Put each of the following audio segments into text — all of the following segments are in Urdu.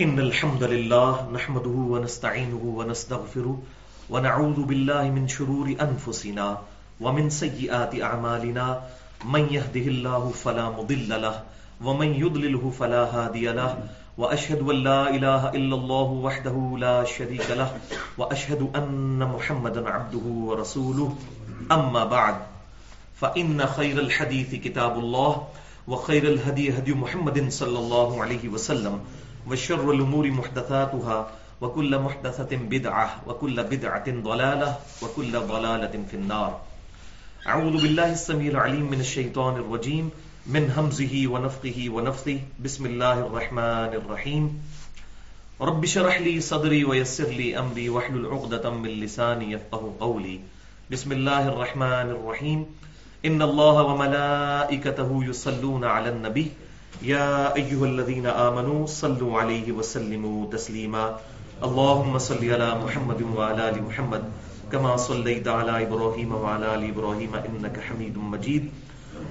إن الحمد لله نحمده ونستعينه ونستغفره ونعوذ بالله من شرور أنفسنا ومن سيئات أعمالنا. من يهده الله فلا مضل له ومن يضلله فلا هادي له. وأشهد أن لا إله إلا الله وحده لا شريك له. وأشهد أن محمدا عبده ورسوله. أما بعد، فإن خير الحديث كتاب الله وخير الهدي هدي محمد صلى الله عليه وسلم. وشر الأمور محدثاتها وكل محدثة بدعة وكل بدعة ضلالة وكل ضلالة في النار. أعوذ بالله السميع العليم من الشيطان الرجيم من همزه ونفقه ونفثه. بسم الله الرحمن الرحيم. رب شرح لي صدري ويسر لي أمري واحلل عقدة من لساني يفقه قولي. بسم الله الرحمن الرحيم. إن الله وملائكته يصلون على النبي يا أيها الذين آمنوا صلوا عليه وسلموا تسليما. اللهم صل على محمد وعلى آل محمد، كما صليت على إبراهيم وعلى آل إبراهيم، إنك حميد مجيد.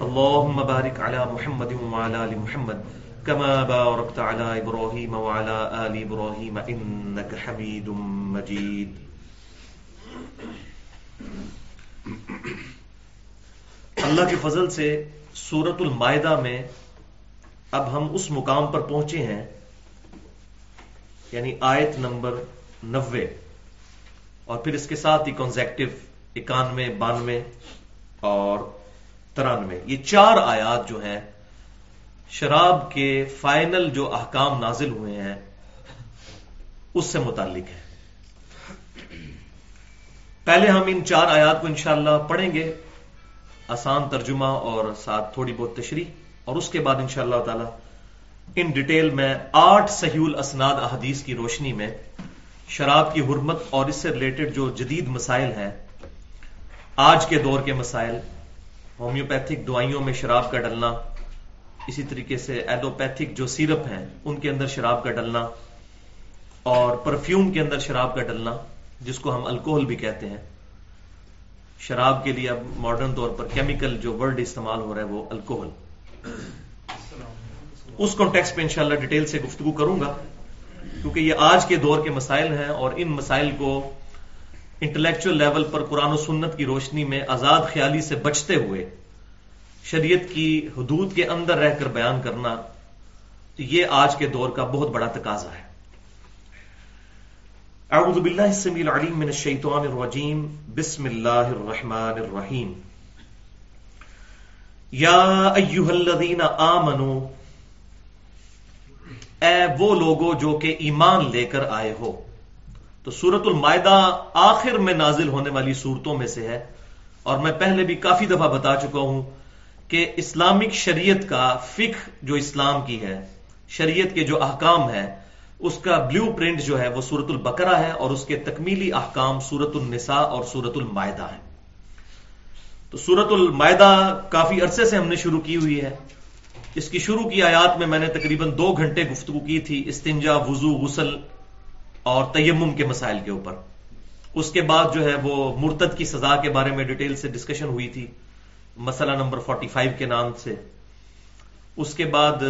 اللهم بارك على محمد وعلى آل محمد، كما باركت على إبراهيم وعلى آل إبراهيم، إنك حميد مجيد. اللہ کے فضل سے سورت المائدہ میں اب ہم اس مقام پر پہنچے ہیں یعنی آیت نمبر نوے۔ اور پھر اس کے ساتھ ہی کنزیکٹو اکانوے، بانوے اور ترانوے۔ یہ چار آیات جو ہیں، شراب کے فائنل جو احکام نازل ہوئے ہیں، اس سے متعلق ہے پہلے ہم ان چار آیات کو انشاءاللہ پڑھیں گے، آسان ترجمہ اور ساتھ تھوڑی بہت تشریح۔ اور اس کے بعد انشاءاللہ تعالی ان ڈیٹیل میں آٹھ سہیول اسناد احادیث کی روشنی میں شراب کی حرمت اور اس سے ریلیٹڈ جو جدید مسائل ہیں، آج کے دور کے مسائل، ہومیوپیتھک دوائیوں میں شراب کا ڈلنا، اسی طریقے سے ایلوپیتھک جو سیرپ ہیں، ان کے اندر شراب کا ڈلنا اور پرفیوم کے اندر شراب کا ڈلنا، جس کو ہم الکوہل بھی کہتے ہیں۔ شراب کے لیے اب ماڈرن طور پر کیمیکل جو ورڈ استعمال ہو رہا ہے وہ الکوہل۔ اس کانٹیکس پہ انشاءاللہ ڈیٹیل سے گفتگو کروں گا، کیونکہ یہ آج کے دور کے مسائل ہیں اور ان مسائل کو انٹلیکچل لیول پر قرآن و سنت کی روشنی میں آزاد خیالی سے بچتے ہوئے شریعت کی حدود کے اندر رہ کر بیان کرنا یہ آج کے دور کا بہت بڑا تقاضا ہے۔ اعوذ باللہ السمیع العلیم من الشیطان الرجیم، بسم اللہ الرحمن الرحیم۔ یا ایوہ الذین آمنو، اے وہ لوگو جو کہ ایمان لے کر آئے ہو۔ تو سورت المائدہ آخر میں نازل ہونے والی صورتوں میں سے ہے۔ اور میں پہلے بھی کافی دفعہ بتا چکا ہوں کہ اسلامک شریعت کا فکر جو اسلام کی ہے، شریعت کے جو احکام ہے اس کا بلیو پرنٹ جو ہے وہ سورت البقرہ ہے اور اس کے تکمیلی احکام سورت النساء اور سورت المائدہ ہے تو سورت المائدہ کافی عرصے سے ہم نے شروع کی ہوئی ہے۔ اس کی شروع کی آیات میں میں نے تقریباً دو گھنٹے گفتگو کی تھی، استنجا، وضو، غسل اور تیمم کے مسائل کے اوپر۔ اس کے بعد جو ہے وہ مرتد کی سزا کے بارے میں ڈیٹیل سے ڈسکشن ہوئی تھی، مسئلہ نمبر 45 کے نام سے۔ اس کے بعد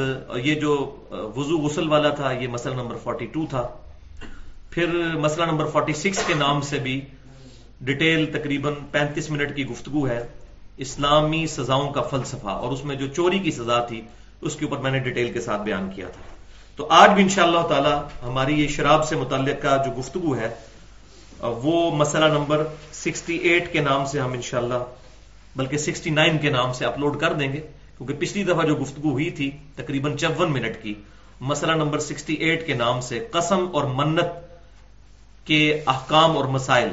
یہ جو وضو، غسل والا تھا، یہ مسئلہ نمبر 42 تھا۔ پھر مسئلہ نمبر 46 کے نام سے بھی ڈیٹیل تقریباً پینتیس منٹ کی گفتگو ہے۔ اسلامی سزاؤں کا فلسفہ اور اس میں جو چوری کی سزا تھی، اس کے اوپر میں نے ڈیٹیل کے ساتھ بیان کیا تھا۔ تو آج بھی انشاءاللہ تعالی ہماری یہ شراب سے متعلق کا جو گفتگو ہے، وہ مسئلہ نمبر 68 کے نام سے ہم انشاءاللہ، بلکہ 69 کے نام سے اپلوڈ کر دیں گے۔ کیونکہ پچھلی دفعہ جو گفتگو ہوئی تھی، تقریباً چون منٹ کی، مسئلہ نمبر 68 کے نام سے قسم اور منت کے احکام اور مسائل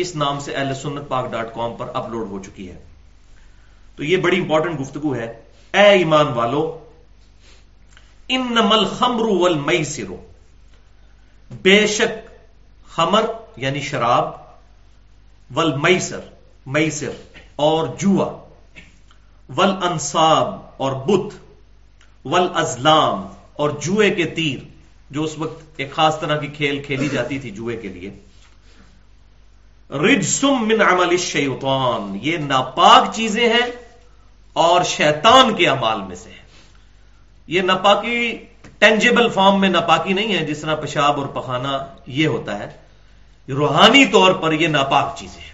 اس نام سے اہل سنت پاک ڈاٹ کام پر اپلوڈ ہو چکی ہے۔ تو یہ بڑی امپورٹنٹ گفتگو ہے۔ اے ایمان والو ان نمل خمر ول مئی بے شک خمر یعنی شراب ول میسر میسر اور جوا۔ ول انصاب اور بت۔ ول ازلام اور جوئے کے تیر، جو اس وقت ایک خاص طرح کی کھیل کھیلی جاتی تھی جوئے کے لیے۔ رجسم من عمل الشیطان یہ ناپاک چیزیں ہیں اور شیطان کے امال میں سے ہے یہ ناپاکی ٹینجیبل فارم میں ناپاکی نہیں ہے، جس طرح پیشاب اور پخانا یہ ہوتا ہے۔ روحانی طور پر یہ ناپاک چیزیں ہیں۔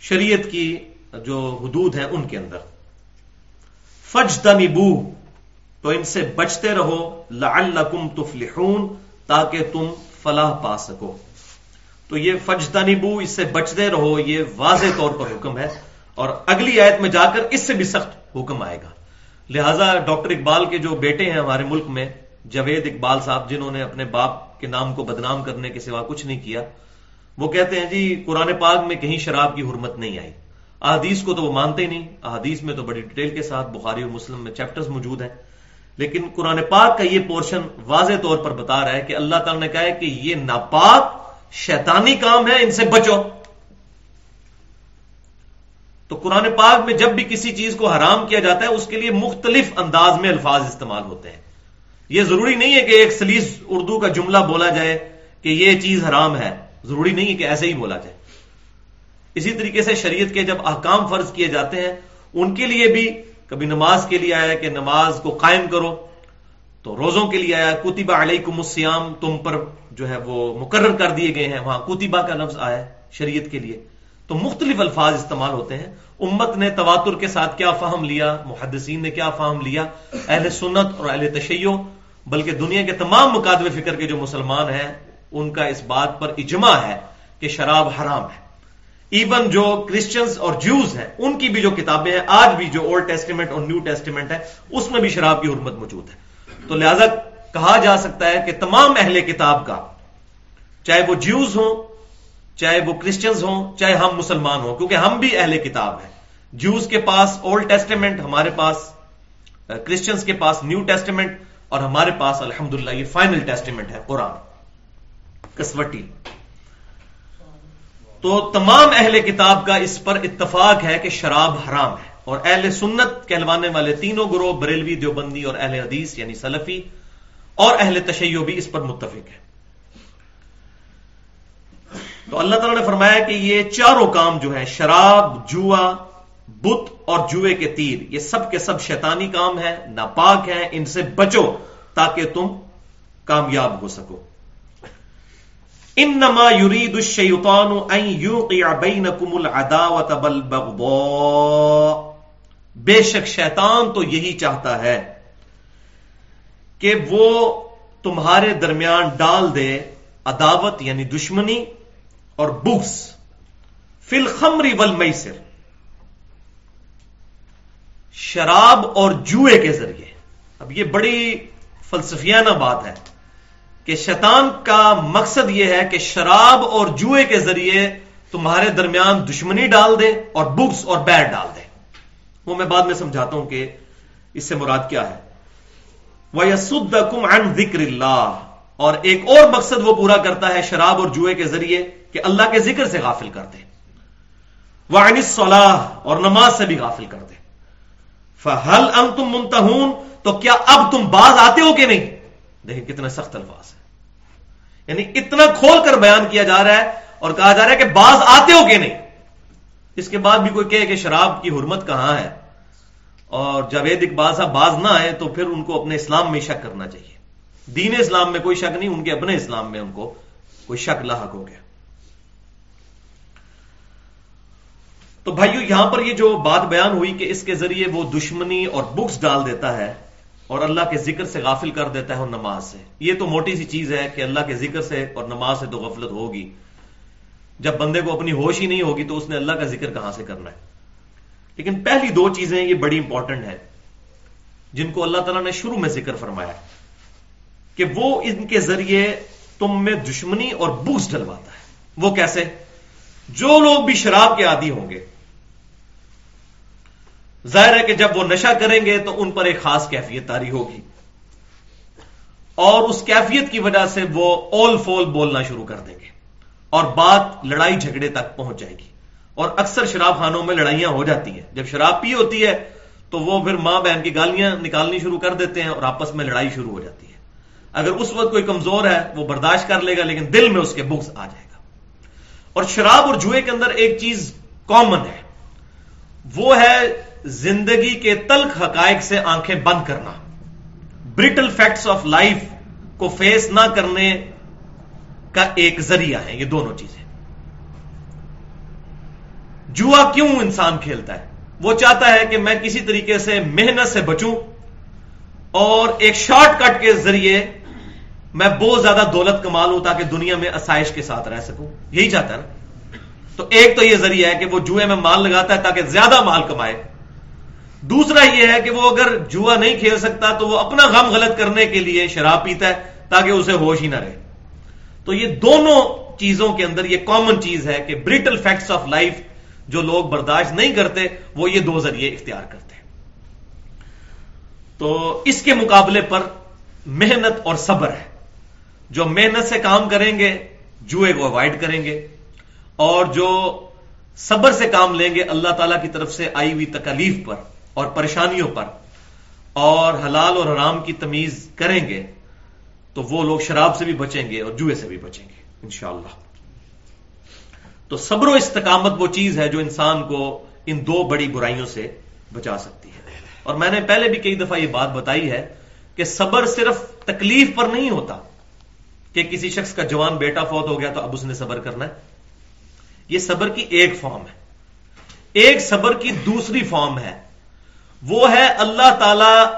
شریعت کی جو حدود ہیں ان کے اندر۔ فج تنبو تو ان سے بچتے رہو، لعلکم تفلحون، تاکہ تم فلاح پا سکو۔ تو یہ فج تنبو اس سے بچتے رہو، یہ واضح طور پر حکم ہے۔ اور اگلی آیت میں جا کر اس سے بھی سخت حکم آئے گا۔ لہذا ڈاکٹر اقبال کے جو بیٹے ہیں ہمارے ملک میں جوید اقبال صاحب، جنہوں نے اپنے باپ کے نام کو بدنام کرنے کے سوا کچھ نہیں کیا، وہ کہتے ہیں جی قرآن پاک میں کہیں شراب کی حرمت نہیں آئی۔ احادیث کو تو وہ مانتے ہی نہیں، احادیث میں تو بڑی ڈیٹیل کے ساتھ بخاری اور مسلم میں چیپٹرز موجود ہیں۔ لیکن قرآن پاک کا یہ پورشن واضح طور پر بتا رہا ہے کہ اللہ تعالیٰ نے کہا ہے کہ یہ ناپاک شیطانی کام ہے، ان سے بچو۔ تو قرآن پاک میں جب بھی کسی چیز کو حرام کیا جاتا ہے، اس کے لیے مختلف انداز میں الفاظ استعمال ہوتے ہیں۔ یہ ضروری نہیں ہے کہ ایک سلیس اردو کا جملہ بولا جائے کہ یہ چیز حرام ہے۔ ضروری نہیں ہے کہ ایسے ہی بولا جائے۔ اسی طریقے سے شریعت کے جب احکام فرض کیے جاتے ہیں، ان کے لیے بھی کبھی نماز کے لیے آیا کہ نماز کو قائم کرو۔ تو روزوں کے لیے آیا کتبہ علیکم السیام تم پر جو ہے وہ مقرر کر دیے گئے ہیں، وہاں کتبہ کا لفظ آیا شریعت کے لیے۔ تو مختلف الفاظ استعمال ہوتے ہیں۔ امت نے تواتر کے ساتھ کیا فہم لیا، محدثین نے کیا فہم لیا، اہل سنت اور اہل تشیع، بلکہ دنیا کے تمام مقادب فکر کے جو مسلمان ہیں، ان کا اس بات پر اجماع ہے کہ شراب حرام ہے۔ ایون جو کرسچنز اور جوز ہیں، ان کی بھی جو کتابیں ہیں، آج بھی جو اولڈ ٹیسٹیمنٹ اور نیو ٹیسٹیمنٹ ہے اس میں بھی شراب کی حرمت موجود ہے۔ تو لہذا کہا جا سکتا ہے کہ تمام اہل کتاب کا چاہے وہ جیوز ہوں، چاہے وہ کرسچنز ہوں، چاہے ہم مسلمان ہوں، کیونکہ ہم بھی اہل کتاب ہیں۔ جوز کے پاس اولڈ ٹیسٹیمنٹ ہمارے پاس کرسچنز کے پاس نیو ٹیسٹیمنٹ اور ہمارے پاس الحمدللہ یہ فائنل ٹیسٹیمنٹ ہے، قرآن۔ کسوٹی۔ تو تمام اہل کتاب کا اس پر اتفاق ہے کہ شراب حرام ہے۔ اور اہل سنت کہلوانے والے تینوں گروہ، بریلوی دیوبندی اور اہل حدیث یعنی سلفی، اور اہل تشیع بھی اس پر متفق ہے تو اللہ تعالیٰ نے فرمایا کہ یہ چاروں کام جو ہیں، شراب، جوا، بت اور جوئے کے تیر، یہ سب کے سب شیطانی کام ہے ناپاک ہیں، ان سے بچو تاکہ تم کامیاب ہو سکو۔ ان نما یورید ان یوقع بینکم العداوت بالبغضاء بے شک شیطان تو یہی چاہتا ہے کہ وہ تمہارے درمیان ڈال دے عداوت یعنی دشمنی اور بکس فل خمری ول شراب اور جوئے کے ذریعے۔ اب یہ بڑی فلسفیانہ بات ہے کہ شیطان کا مقصد یہ ہے کہ شراب اور جوئے کے ذریعے تمہارے درمیان دشمنی ڈال دے اور بکس اور بیٹ ڈال دے۔ وہ میں بعد میں سمجھاتا ہوں کہ اس سے مراد کیا ہے۔ وہ یسد کم ذکر اللہ اور ایک اور مقصد وہ پورا کرتا ہے شراب اور جوئے کے ذریعے کہ اللہ کے ذکر سے غافل کر دے وہ صلاح اور نماز سے بھی غافل کر دے فہل ام تم منتہون تو کیا اب تم باز آتے ہو کہ نہیں؟ دیکھیں کتنے سخت الفاظ ہے۔ یعنی اتنا کھول کر بیان کیا جا رہا ہے اور کہا جا رہا ہے کہ باز آتے ہو کہ نہیں؟ اس کے بعد بھی کوئی کہے کہ شراب کی حرمت کہاں ہے؟ اور جاوید اقبال صاحب باز نہ آئے تو پھر ان کو اپنے اسلام میں شک کرنا چاہیے۔ دین اسلام میں کوئی شک نہیں، ان کے اپنے اسلام میں ان کو کوئی شک لاحق ہو گیا۔ تو بھائیو، یہاں پر یہ جو بات بیان ہوئی کہ اس کے ذریعے وہ دشمنی اور بکس ڈال دیتا ہے اور اللہ کے ذکر سے غافل کر دیتا ہے اور نماز سے۔ یہ تو موٹی سی چیز ہے کہ اللہ کے ذکر سے اور نماز سے تو غفلت ہوگی۔ جب بندے کو اپنی ہوش ہی نہیں ہوگی تو اس نے اللہ کا ذکر کہاں سے کرنا ہے؟ لیکن پہلی دو چیزیں یہ بڑی امپورٹنٹ ہیں، جن کو اللہ تعالیٰ نے شروع میں ذکر فرمایا کہ وہ ان کے ذریعے تم میں دشمنی اور بوس ڈلواتا ہے۔ وہ کیسے؟ جو لوگ بھی شراب کے عادی ہوں گے، ظاہر ہے کہ جب وہ نشہ کریں گے تو ان پر ایک خاص کیفیت تاری ہوگی۔ اور اس کیفیت کی وجہ سے وہ اول فول بولنا شروع کر دیں گے۔ اور بات لڑائی جھگڑے تک پہنچ جائے گی۔ اور اکثر شراب خانوں میں لڑائیاں ہو جاتی ہیں۔ جب شراب پی ہوتی ہے تو وہ پھر ماں بہن کی گالیاں نکالنی شروع کر دیتے ہیں اور آپس میں لڑائی شروع ہو جاتی ہے۔ اگر اس وقت کوئی کمزور ہے وہ برداشت کر لے گا، لیکن دل میں اس کے بکس آ جائے گا۔ اور شراب اور جوئے کے اندر ایک چیز کامن ہے۔ وہ ہے زندگی کے تلخ حقائق سے آنکھیں بند کرنا۔ برٹل فیکٹس آف لائف کو فیس نہ کرنے کا ایک ذریعہ ہے یہ دونوں چیزیں۔ جوا کیوں انسان کھیلتا ہے؟ وہ چاہتا ہے کہ میں کسی طریقے سے محنت سے بچوں اور ایک شارٹ کٹ کے ذریعے میں بہت زیادہ دولت کما لوں تاکہ دنیا میں آسائش کے ساتھ رہ سکوں۔ یہی چاہتا ہے نا۔ تو ایک تو یہ ذریعہ ہے کہ وہ جوئے میں مال لگاتا ہے تاکہ زیادہ مال کمائے۔ دوسرا یہ ہے کہ وہ اگر جوا نہیں کھیل سکتا تو وہ اپنا غم غلط کرنے کے لیے شراب پیتا ہے تاکہ اسے ہوش ہی نہ رہے۔ تو یہ دونوں چیزوں کے اندر یہ کامن چیز ہے کہ بریٹل فیکٹس آف لائف جو لوگ برداشت نہیں کرتے، وہ یہ دو ذریعے اختیار کرتے ہیں۔ تو اس کے مقابلے پر محنت اور صبر ہے۔ جو محنت سے کام کریں گے، جوئے کو اوائڈ کریں گے۔ اور جو صبر سے کام لیں گے، اللہ تعالی کی طرف سے آئی ہوئی تکلیف پر اور پریشانیوں پر اور حلال اور حرام کی تمیز کریں گے تو وہ لوگ شراب سے بھی بچیں گے اور جوئے سے بھی بچیں گے، انشاءاللہ۔ تو صبر و استقامت وہ چیز ہے جو انسان کو ان دو بڑی برائیوں سے بچا سکتی ہے۔ اور میں نے پہلے بھی کئی دفعہ یہ بات بتائی ہے کہ صبر صرف تکلیف پر نہیں ہوتا کہ کسی شخص کا جوان بیٹا فوت ہو گیا تو اب اس نے صبر کرنا ہے۔ یہ صبر کی ایک فارم ہے۔ ایک صبر کی دوسری فارم ہے۔ وہ ہے اللہ تعالی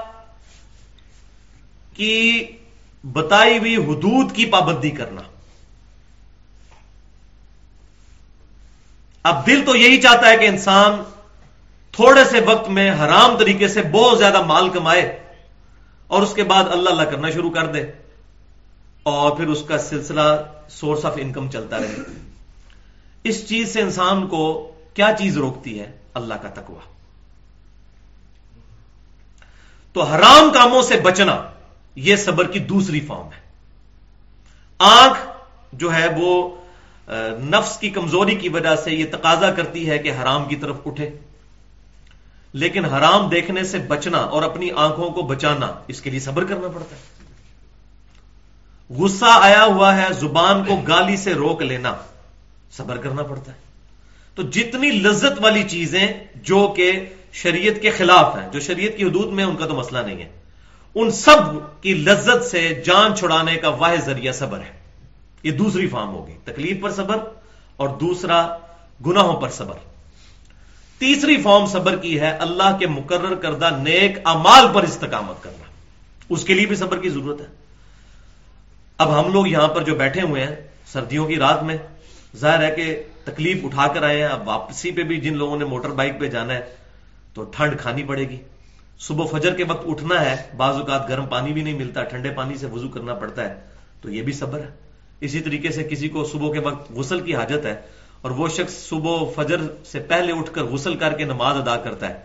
کی بتائی ہوئی حدود کی پابندی کرنا۔ اب دل تو یہی چاہتا ہے کہ انسان تھوڑے سے وقت میں حرام طریقے سے بہت زیادہ مال کمائے اور اس کے بعد اللہ اللہ کرنا شروع کر دے اور پھر اس کا سلسلہ سورس آف انکم چلتا رہے۔ اس چیز سے انسان کو کیا چیز روکتی ہے؟ اللہ کا تقوی۔ تو حرام کاموں سے بچنا۔ یہ صبر کی دوسری فارم ہے۔ آنکھ جو ہے وہ نفس کی کمزوری کی وجہ سے یہ تقاضا کرتی ہے کہ حرام کی طرف اٹھے۔ لیکن حرام دیکھنے سے بچنا اور اپنی آنکھوں کو بچانا، اس کے لیے صبر کرنا پڑتا ہے۔ غصہ آیا ہوا ہے، زبان کو گالی سے روک لینا، صبر کرنا پڑتا ہے۔ تو جتنی لذت والی چیزیں جو کہ شریعت کے خلاف ہیں، جو شریعت کی حدود میں، ان کا تو مسئلہ نہیں ہے۔ ان سب کی لذت سے جان چھڑانے کا واحد ذریعہ صبر ہے۔ یہ دوسری فارم ہوگی، تکلیف پر صبر اور دوسرا گناہوں پر صبر۔ تیسری فارم صبر کی ہے اللہ کے مقرر کردہ نیک امال پر استقامت کرنا۔ اس کے لیے بھی صبر کی ضرورت ہے۔ اب ہم لوگ یہاں پر جو بیٹھے ہوئے ہیں، سردیوں کی رات میں، ظاہر ہے کہ تکلیف اٹھا کر آئے ہیں، اب واپسی پہ بھی جن لوگوں نے موٹر بائک پہ جانا ہے، تو ٹھنڈ کھانی پڑے گی۔ صبح فجر کے وقت اٹھنا ہے، بعض اوقات گرم پانی بھی نہیں ملتا، ٹھنڈے پانی سے وضو کرنا پڑتا ہے، تو یہ بھی صبر ہے۔ اسی طریقے سے کسی کو صبح کے وقت غسل کی حاجت ہے، اور وہ شخص صبح فجر سے پہلے اٹھ کر غسل کر کے نماز ادا کرتا ہے۔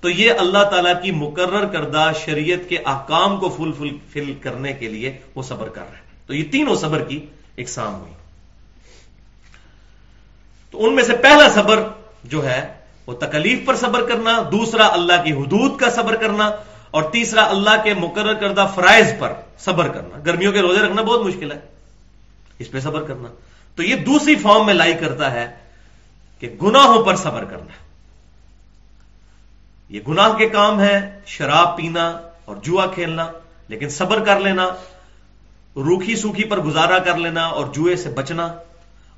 تو یہ اللہ تعالیٰ کی مقرر کردہ شریعت کے احکام کو فل فل فل کرنے کے لیے وہ صبر کر رہے ہیں تو یہ تینوں صبر کی اقسام ہوئی۔ تو ان میں سے پہلا صبر جو ہے وہ تکلیف پر صبر کرنا، دوسرا اللہ کی حدود کا صبر کرنا، اور تیسرا اللہ کے مقرر کردہ فرائض پر صبر کرنا۔ گرمیوں کے روزے رکھنا بہت مشکل ہے۔ اس پہ صبر کرنا۔ تو یہ دوسری فارم میں لائی کرتا ہے کہ گناہوں پر صبر کرنا۔ یہ گناہ کے کام ہے شراب پینا اور جوا کھیلنا، لیکن صبر کر لینا، روکھی سوکھی پر گزارا کر لینا اور جوئے سے بچنا،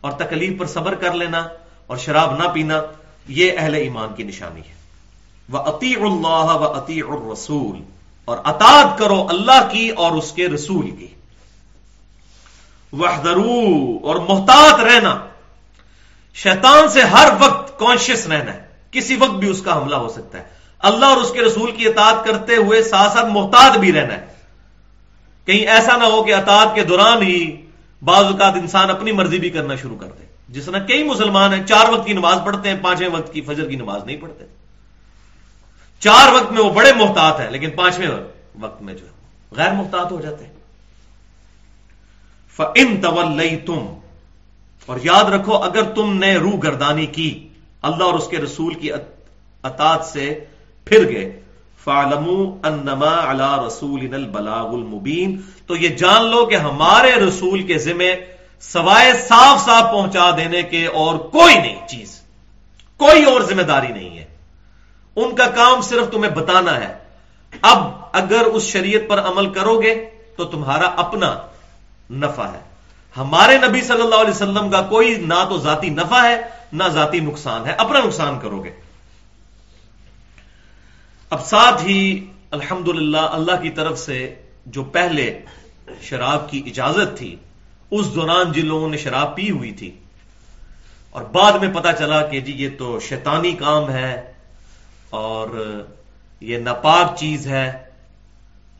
اور تکلیف پر صبر کر لینا اور شراب نہ پینا۔ یہ اہل ایمان کی نشانی ہے۔ وہ عطی اللہ و عطی الرسول، اور اطاعت کرو اللہ کی اور اس کے رسول کی۔ وحدرو اور محتاط رہنا۔ شیطان سے ہر وقت کانشیس رہنا ہے۔ کسی وقت بھی اس کا حملہ ہو سکتا ہے۔ اللہ اور اس کے رسول کی اطاعت کرتے ہوئے ساتھ ساتھ محتاط بھی رہنا ہے۔ کہیں ایسا نہ ہو کہ اطاعت کے دوران ہی بعض اوقات انسان اپنی مرضی بھی کرنا شروع کر دے۔ جس طرح کئی مسلمان ہیں، چار وقت کی نماز پڑھتے ہیں، پانچویں وقت کی فجر کی نماز نہیں پڑھتے۔ چار وقت میں وہ بڑے محتاط ہیں، لیکن پانچویں وقت میں جو ہے، غیر محتاط ہو جاتے ہیں۔ ان تم اور یاد رکھو، اگر تم نے روح گردانی کی، اللہ اور اس کے رسول کی اطاعت سے پھر گئے۔ فالمو انما اللہ رسول البلاغ المبین تو یہ جان لو کہ ہمارے رسول کے ذمے سوائے صاف صاف پہنچا دینے کے اور کوئی نہیں چیز، کوئی اور ذمہ داری نہیں ہے۔ ان کا کام صرف تمہیں بتانا ہے۔ اب اگر اس شریعت پر عمل کرو گے تو تمہارا اپنا نفع ہے۔ ہمارے نبی صلی اللہ علیہ وسلم کا کوئی نہ تو ذاتی نفع ہے، نہ ذاتی نقصان ہے۔ اپنا نقصان کرو گے۔ اب ساتھ ہی الحمد اللہ کی طرف سے جو پہلے شراب کی اجازت تھی اس دوران جن لوگوں نے شراب پی ہوئی تھی۔ اور بعد میں پتا چلا کہ جی یہ تو شیطانی کام ہے اور یہ ناپاک چیز ہے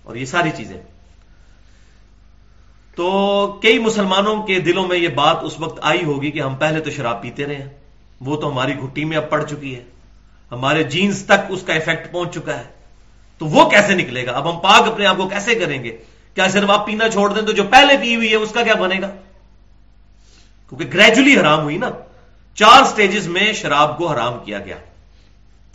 اور یہ ساری چیزیں۔ تو کئی مسلمانوں کے دلوں میں یہ بات اس وقت آئی ہوگی کہ ہم پہلے تو شراب پیتے رہے ہیں۔ وہ تو ہماری گھٹی میں اب پڑ چکی ہے۔ ہمارے جینز تک اس کا افیکٹ پہنچ چکا ہے۔ تو وہ کیسے نکلے گا؟ اب ہم پاک اپنے آپ کو کیسے کریں گے؟ کیا صرف آپ پینا چھوڑ دیں تو جو پہلے پی ہوئی ہے، اس کا کیا بنے گا؟ کیونکہ گریجولی حرام ہوئی نا۔ چار سٹیجز میں شراب کو حرام کیا گیا۔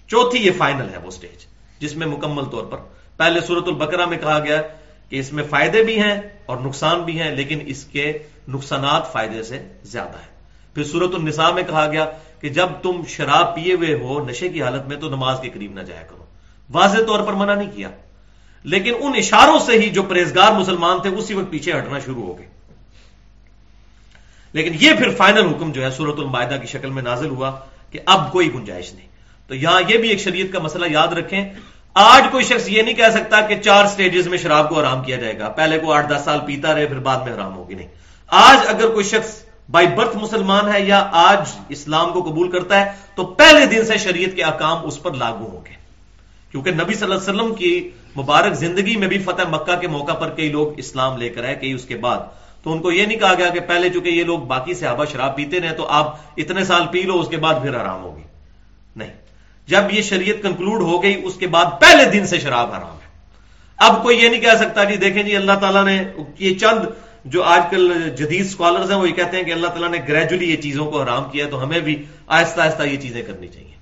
چوتھی یہ فائنل ہے وہ سٹیج جس میں مکمل طور پر۔ پہلے سورت البکرا میں کہا گیا کہ اس میں فائدے بھی ہیں اور نقصان بھی ہیں، لیکن اس کے نقصانات فائدے سے زیادہ ہیں۔ پھر سورت النساء میں کہا گیا کہ جب تم شراب پیے ہوئے ہو نشے کی حالت میں تو نماز کے قریب نہ جایا کرو۔ واضح طور پر منع نہیں کیا۔ لیکن ان اشاروں سے ہی جو پرہیزگار مسلمان تھے اسی وقت پیچھے ہٹنا شروع ہو گئے۔ لیکن یہ پھر فائنل حکم جو ہے سورت المائدہ کی شکل میں نازل ہوا کہ اب کوئی گنجائش نہیں۔ تو یہاں یہ بھی ایک شریعت کا مسئلہ یاد رکھیں۔ آج کوئی شخص یہ نہیں کہہ سکتا کہ چار سٹیجز میں شراب کو آرام کیا جائے گا۔ پہلے کو آٹھ دس سال پیتا رہے، پھر بعد میں حرام ہوگی۔ نہیں۔ آج اگر کوئی شخص بائی برتھ مسلمان ہے یا آج اسلام کو قبول کرتا ہے، تو پہلے دن سے شریعت کے احکام اس پر لاگو ہوں گے۔ کیونکہ نبی صلی اللہ علیہ وسلم کی مبارک زندگی میں بھی فتح مکہ کے موقع پر کئی لوگ اسلام لے کر آئے، کئی اس کے بعد۔ تو ان کو یہ نہیں کہا گیا کہ پہلے چونکہ یہ لوگ باقی صحابہ شراب پیتے رہے تو آپ اتنے سال پی لو، اس کے بعد پھر آرام ہوگی۔ نہیں۔ جب یہ شریعت کنکلوڈ ہو گئی، اس کے بعد پہلے دن سے شراب حرام ہے۔ اب کوئی یہ نہیں کہہ سکتا جی دیکھیں جی اللہ تعالیٰ نے یہ چند جو آج کل جدید اسکالرز ہیں، وہ یہ کہتے ہیں کہ اللہ تعالیٰ نے گریجولی یہ چیزوں کو حرام کیا تو ہمیں بھی آہستہ آہستہ یہ چیزیں کرنی چاہیے۔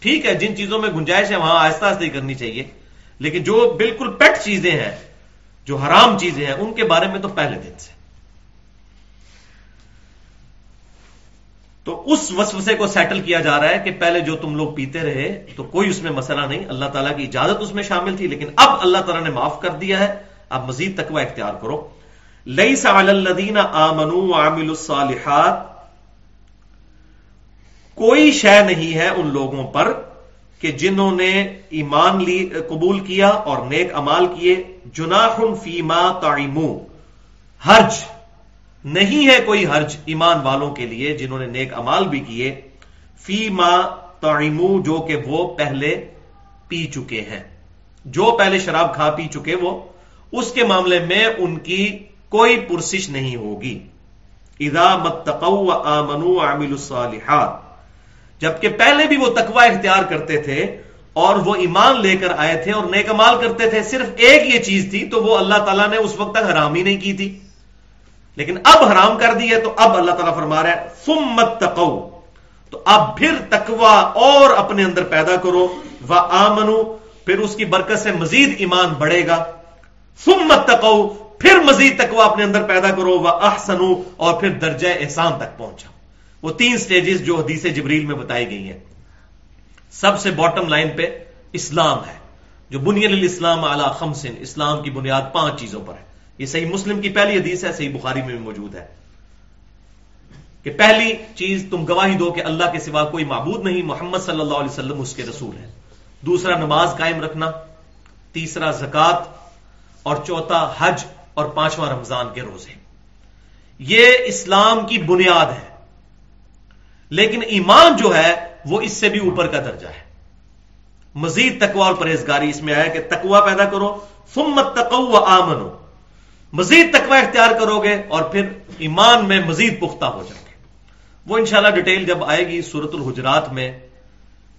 ٹھیک ہے، جن چیزوں میں گنجائش ہے، وہاں آہستہ آہستہ ہی کرنی چاہیے۔ لیکن جو بالکل پیٹ چیزیں ہیں، جو حرام چیزیں ہیں، ان کے بارے میں تو پہلے دن سے۔ تو اس وسوسے کو سیٹل کیا جا رہا ہے کہ پہلے جو تم لوگ پیتے رہے، تو کوئی اس میں مسئلہ نہیں۔ اللہ تعالیٰ کی اجازت اس میں شامل تھی، لیکن اب اللہ تعالیٰ نے معاف کر دیا ہے۔ اب مزید تقوی اختیار کرو۔ لئی سلدین آمنو عامل الصالحات، کوئی شے نہیں ہے ان لوگوں پر کہ جنہوں نے ایمان لی، قبول کیا اور نیک امال کیے جناح فیما تعیمو حرج نہیں ہے کوئی حرج ایمان والوں کے لیے جنہوں نے نیک امال بھی کیے۔ فیما تعیمو جو کہ وہ پہلے پی چکے ہیں۔ جو پہلے شراب کھا پی چکے وہ، اس کے معاملے میں ان کی کوئی پرسش نہیں ہوگی۔ ادا متقو آمنو عامل الصالحات۔ جبکہ پہلے بھی وہ تقوی اختیار کرتے تھے اور وہ ایمان لے کر آئے تھے اور نیک امال کرتے تھے، صرف ایک یہ چیز تھی، تو وہ اللہ تعالیٰ نے اس وقت تک حرام ہی نہیں کی تھی۔ لیکن اب حرام کر دی ہے، تو اب اللہ تعالیٰ فرما رہا ہے فم مت تقو تو اب پھر تکوا اور اپنے اندر پیدا کرو۔ وہ آمنو، پھر اس کی برکت سے مزید ایمان بڑھے گا۔ فم مت تقو پھر مزید تکوا اپنے اندر پیدا کرو۔ وہ احسنو، اور پھر درجہ احسان تک پہنچا۔ وہ تین سٹیجز جو حدیث جبریل میں بتائی گئی ہیں۔ سب سے باٹم لائن پہ اسلام ہے۔ جو بنیاد الاسلام اعلی خمسن، اسلام کی بنیاد پانچ چیزوں پر ہے۔ یہ صحیح مسلم کی پہلی حدیث ہے، صحیح بخاری میں بھی موجود ہے۔ کہ پہلی چیز تم گواہی دو کہ اللہ کے سوا کوئی معبود نہیں، محمد صلی اللہ علیہ وسلم اس کے رسول ہے دوسرا نماز قائم رکھنا، تیسرا زکات اور چوتھا حج اور پانچواں رمضان کے روزے۔ یہ اسلام کی بنیاد ہے۔ لیکن ایمان جو ہے وہ اس سے بھی اوپر کا درجہ ہے۔ مزید تکوا اور پرہیزگاری اس میں آیا کہ تکوا پیدا کرو فمت تقو آمنو مزید تقوی اختیار کرو گے اور پھر ایمان میں مزید پختہ ہو جائیں گے۔ وہ انشاءاللہ ڈیٹیل جب آئے گی سورت الحجرات میں،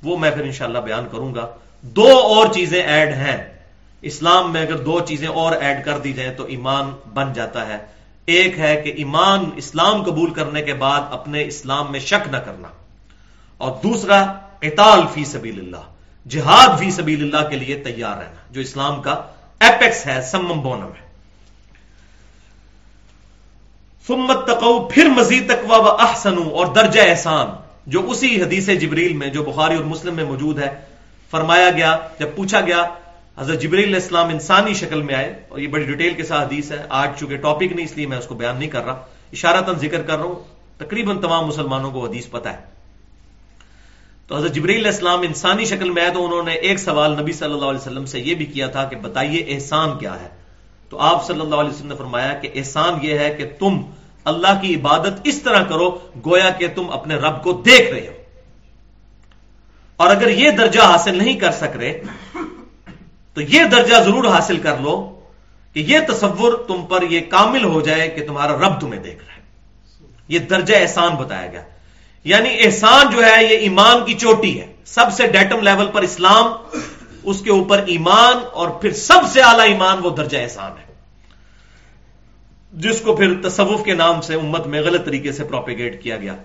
وہ میں پھر انشاءاللہ بیان کروں گا۔ دو اور چیزیں ایڈ ہیں۔ اسلام میں اگر دو چیزیں اور ایڈ کر دی جائیں تو ایمان بن جاتا ہے۔ ایک ہے کہ ایمان اسلام قبول کرنے کے بعد اپنے اسلام میں شک نہ کرنا۔ اور دوسرا اطال فی سبیل اللہ، جہاد فی سبیل اللہ کے لیے تیار رہنا، جو اسلام کا ایپیکس ہے، سمم بونم ہے۔ سمت تقو پھر مزید تقوا و احسن اور درجہ احسان، جو اسی حدیث جبریل میں، جو بخاری اور مسلم میں موجود ہے، فرمایا گیا، جب پوچھا گیا حضرت جبریل اسلام انسانی شکل میں آئے اور یہ بڑی ڈیٹیل کے ساتھ حدیث ہے۔ آج چونکہ ٹاپک نہیں، اس لیے میں اس کو بیان نہیں کر رہا۔ اشارہ تن ذکر کر رہا ہوں۔ تقریباً تمام مسلمانوں کو حدیث پتہ ہے۔ تو حضرت جبریل اسلام انسانی شکل میں آئے تو انہوں نے ایک سوال نبی صلی اللہ علیہ وسلم سے یہ بھی کیا تھا کہ بتائیے احسان کیا ہے؟ تو آپ صلی اللہ علیہ وسلم نے فرمایا کہ احسان یہ ہے کہ تم اللہ کی عبادت اس طرح کرو گویا کہ تم اپنے رب کو دیکھ رہے ہو۔ اور اگر یہ درجہ حاصل نہیں کر سک رہے تو یہ درجہ ضرور حاصل کر لو کہ یہ تصور تم پر یہ کامل ہو جائے کہ تمہارا رب تمہیں دیکھ رہا ہے۔ یہ درجہ احسان بتایا گیا۔ یعنی احسان جو ہے یہ ایمان کی چوٹی ہے۔ سب سے ڈیٹم لیول پر اسلام، اس کے اوپر ایمان اور پھر سب سے اعلی ایمان وہ درجہ احسان ہے۔ جس کو پھر تصوف کے نام سے امت میں غلط طریقے سے پروپیگیٹ کیا گیا۔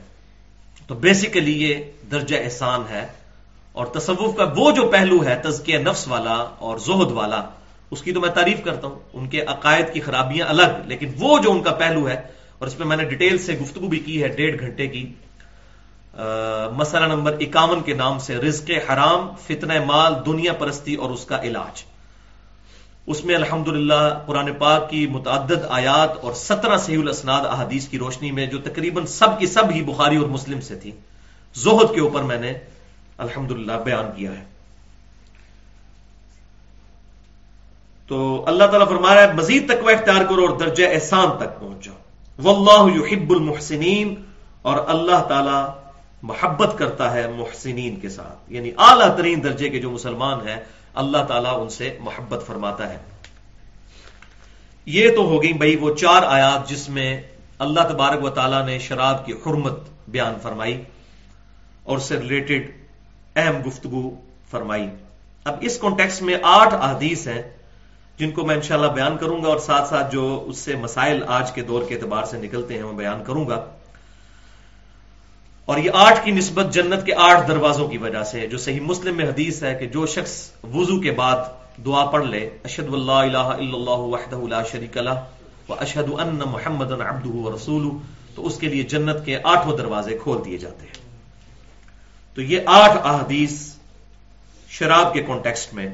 تو بیسیکلی یہ درجہ احسان ہے۔ اور تصوف کا وہ جو پہلو ہے، تزکیہ نفس والا اور زہد والا، اس کی تو میں تعریف کرتا ہوں۔ ان کے عقائد کی خرابیاں الگ، لیکن وہ جو ان کا پہلو ہے، اور اس میں میں نے ڈیٹیل سے گفتگو بھی کی ہے ڈیڑھ گھنٹے کی مسئلہ نمبر اکاون کے نام سے رزق حرام، فتنہ مال، دنیا پرستی اور اس کا علاج۔ اس میں الحمد قرآن پاک کی متعدد آیات اور سترہ صحیح الاسناد احادیث کی روشنی میں جو تقریباً سب کی سب ہی بخاری اور مسلم سے تھی۔ زہد کے اوپر میں نے الحمد بیان کیا ہے۔ تو اللہ تعالیٰ فرما رہا ہے، مزید تقوی اختیار کرو اور درجہ احسان تک پہنچ جاؤ۔ واللہ یحب المحسنین، اور اللہ تعالی محبت کرتا ہے محسنین کے ساتھ۔ یعنی اعلیٰ ترین درجے کے جو مسلمان ہیں، اللہ تعالیٰ ان سے محبت فرماتا ہے۔ یہ تو ہو گئی بھائی وہ چار آیات جس میں اللہ تبارک و تعالیٰ نے شراب کی حرمت بیان فرمائی اور اس سے ریلیٹڈ اہم گفتگو فرمائی۔ اب اس کانٹیکس میں آٹھ احادیث ہیں جن کو میں انشاءاللہ بیان کروں گا اور ساتھ ساتھ جو اس سے مسائل آج کے دور کے اعتبار سے نکلتے ہیں میں بیان کروں گا۔ اور یہ آٹھ کی نسبت جنت کے آٹھ دروازوں کی وجہ سے جو صحیح مسلم میں حدیث ہے کہ جو شخص وضو کے بعد دعا پڑھ لے اشد اللہ الہ الا اللہ وحدہ لا شریک لہ و اشہد ان محمد عبدہ و رسول تو اس کے لیے جنت کے آٹھوں دروازے کھول دیے جاتے ہیں۔ تو یہ آٹھ احادیث شراب کے کانٹیکسٹ میں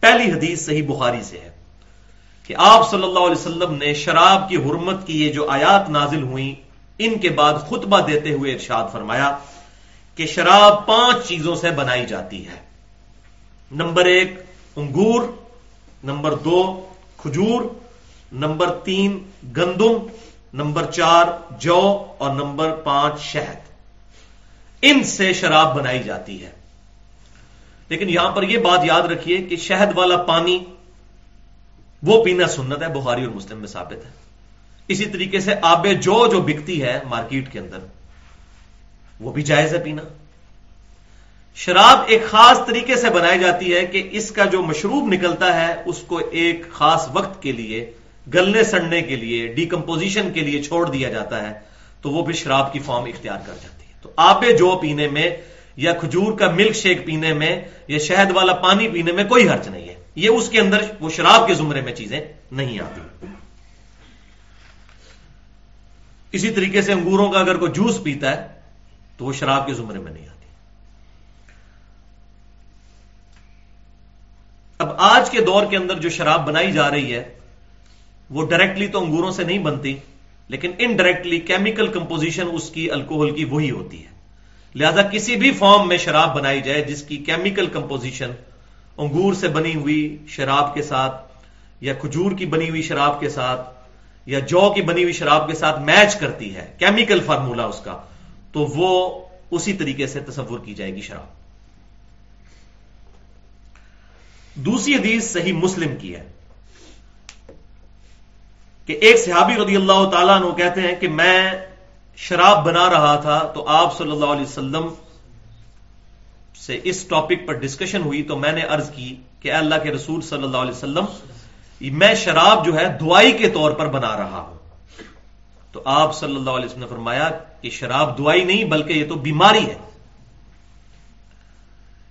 پہلی حدیث صحیح بخاری سے ہے کہ آپ صلی اللہ علیہ وسلم نے شراب کی حرمت کی یہ جو آیات نازل ہوئی ان کے بعد خطبہ دیتے ہوئے ارشاد فرمایا کہ شراب پانچ چیزوں سے بنائی جاتی ہے۔ نمبر ایک، انگور، نمبر دو، کھجور، نمبر تین، گندم، نمبر چار، جو، اور نمبر پانچ، شہد۔ ان سے شراب بنائی جاتی ہے۔ لیکن یہاں پر یہ بات یاد رکھیے کہ شہد والا پانی وہ پینا سنت ہے، بخاری اور مسلم میں ثابت ہے۔ اسی طریقے سے آب جو جو بکتی ہے مارکیٹ کے اندر، وہ بھی جائز ہے پینا۔ شراب ایک خاص طریقے سے بنائی جاتی ہے کہ اس کا جو مشروب نکلتا ہے، اس کو ایک خاص وقت کے لیے، گلنے سڑنے کے لیے، ڈیکمپوزیشن کے لیے چھوڑ دیا جاتا ہے، تو وہ بھی شراب کی فارم اختیار کر جاتی ہے۔ تو جو پینے میں یا کھجور کا ملک شیک پینے میں یا شہد والا پانی پینے میں کوئی حرچ نہیں ہے۔ یہ اس کے اندر وہ شراب کے زمرے میں چیزیں نہیں آتی۔ اسی طریقے سے انگوروں کا اگر کوئی جوس پیتا ہے تو وہ شراب کے زمرے میں نہیں آتی۔ اب آج کے دور کے اندر جو شراب بنائی جا رہی ہے، وہ ڈائریکٹلی تو انگوروں سے نہیں بنتی۔ لیکن انڈائریکٹلی کیمیکل کمپوزیشن اس کی الکوہل کی وہی ہوتی ہے۔ لہذا کسی بھی فارم میں شراب بنائی جائے جس کی کیمیکل کمپوزیشن انگور سے بنی ہوئی شراب کے ساتھ یا کھجور کی بنی ہوئی شراب کے ساتھ یا جو کی بنی ہوئی شراب کے ساتھ میچ کرتی ہے کیمیکل فارمولا اس کا، تو وہ اسی طریقے سے تصور کی جائے گی شراب۔ دوسری حدیث صحیح مسلم کی ہے۔ کہ ایک صحابی رضی اللہ تعالیٰ عنہ کہتے ہیں کہ میں شراب بنا رہا تھا تو آپ صلی اللہ علیہ وسلم سے اس ٹاپک پر ڈسکشن ہوئی تو میں نے ارض کی کہ اللہ کے رسول صلی اللہ علیہ وسلم، میں شراب جو ہے دعائی کے طور پر بنا رہا ہوں۔ تو آپ صلی اللہ علیہ وسلم نے فرمایا کہ شراب دعائی نہیں بلکہ یہ تو بیماری ہے۔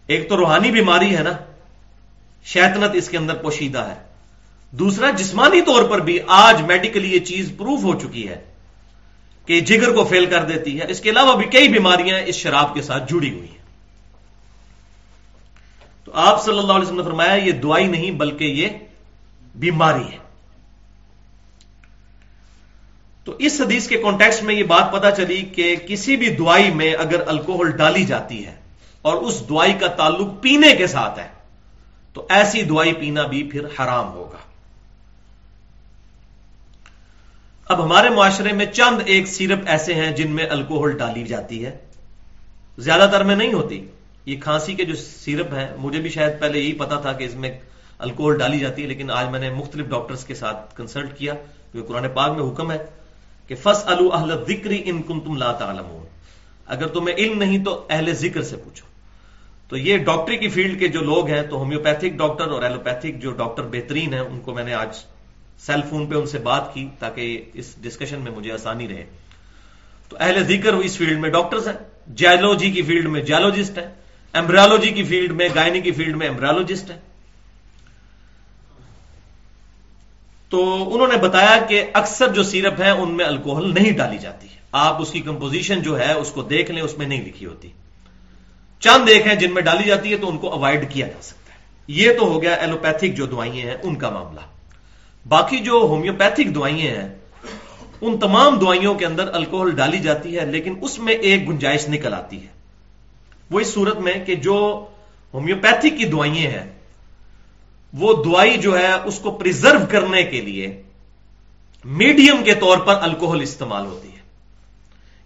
ایک تو روحانی بیماری ہے نا، شیطنت اس کے اندر پوشیدہ ہے۔ دوسرا، جسمانی طور پر بھی آج میڈیکلی یہ چیز پروف ہو چکی ہے کہ جگر کو فیل کر دیتی ہے۔ اس کے علاوہ بھی کئی بیماریاں اس شراب کے ساتھ جڑی ہوئی ہیں۔ تو آپ صلی اللہ علیہ وسلم نے فرمایا، یہ دعائی نہیں بلکہ یہ بیماری ہے۔ تو اس حدیث کے کانٹیکس میں یہ بات پتا چلی کہ کسی بھی دعائی میں اگر الکوہل ڈالی جاتی ہے اور اس دوائی کا تعلق پینے کے ساتھ ہے، تو ایسی دوائی پینا بھی پھر حرام ہوگا۔ اب ہمارے معاشرے میں چند ایک سیرپ ایسے ہیں جن میں الکوہل ڈالی جاتی ہے۔ زیادہ تر میں نہیں ہوتی۔ یہ کھانسی کے جو سیرپ ہیں، مجھے بھی شاید پہلے یہی پتا تھا کہ اس میں الکوہل ڈالی جاتی ہے، لیکن آج میں نے مختلف ڈاکٹرز کے ساتھ کنسلٹ کیا کیونکہ قرآن پاک میں حکم ہے کہ فس اہل ذکری ان کن تم لا تعلم اگر تمہیں علم نہیں تو اہل ذکر سے پوچھو۔ تو یہ ڈاکٹری کی فیلڈ کے جو لوگ ہیں، تو ہومیوپیتھک ڈاکٹر اور ایلوپیتھک جو ڈاکٹر بہترین ہیں، ان کو میں نے آج سیل فون پہ ان سے بات کی تاکہ اس ڈسکشن میں مجھے آسانی رہے۔ تو اہل ذکر اس فیلڈ میں ڈاکٹرز ہیں۔ جیولوجی کی فیلڈ میں جیولوجسٹ ہیں۔ ایمبریالوجی کی فیلڈ میں گائنی کی فیلڈ میں ایمبریالوجسٹ ہیں۔ تو انہوں نے بتایا کہ اکثر جو سیرپ ہے ان میں الکوہل نہیں ڈالی جاتی۔ آپ اس کی کمپوزیشن جو ہے اس کو دیکھ لیں، اس میں نہیں لکھی ہوتی۔ چند ایک ہیں جن میں ڈالی جاتی ہے تو ان کو اوائڈ کیا جا سکتا ہے۔ یہ تو ہو گیا ایلوپیتھک جو دوائیں ہیں، ان کا معاملہ۔ باقی جو ہومیوپیتھک دوائیں ہیں، ان تمام دوائیوں کے اندر الکوہل ڈالی جاتی ہے، لیکن اس میں ایک گنجائش نکل آتی ہے۔ وہ اس صورت میں کہ جو ہومیوپیتھک کی دوائیں ہیں، وہ دوائی جو ہے، اس کو پرزرو کرنے کے لیے میڈیم کے طور پر الکوہل استعمال ہوتی ہے۔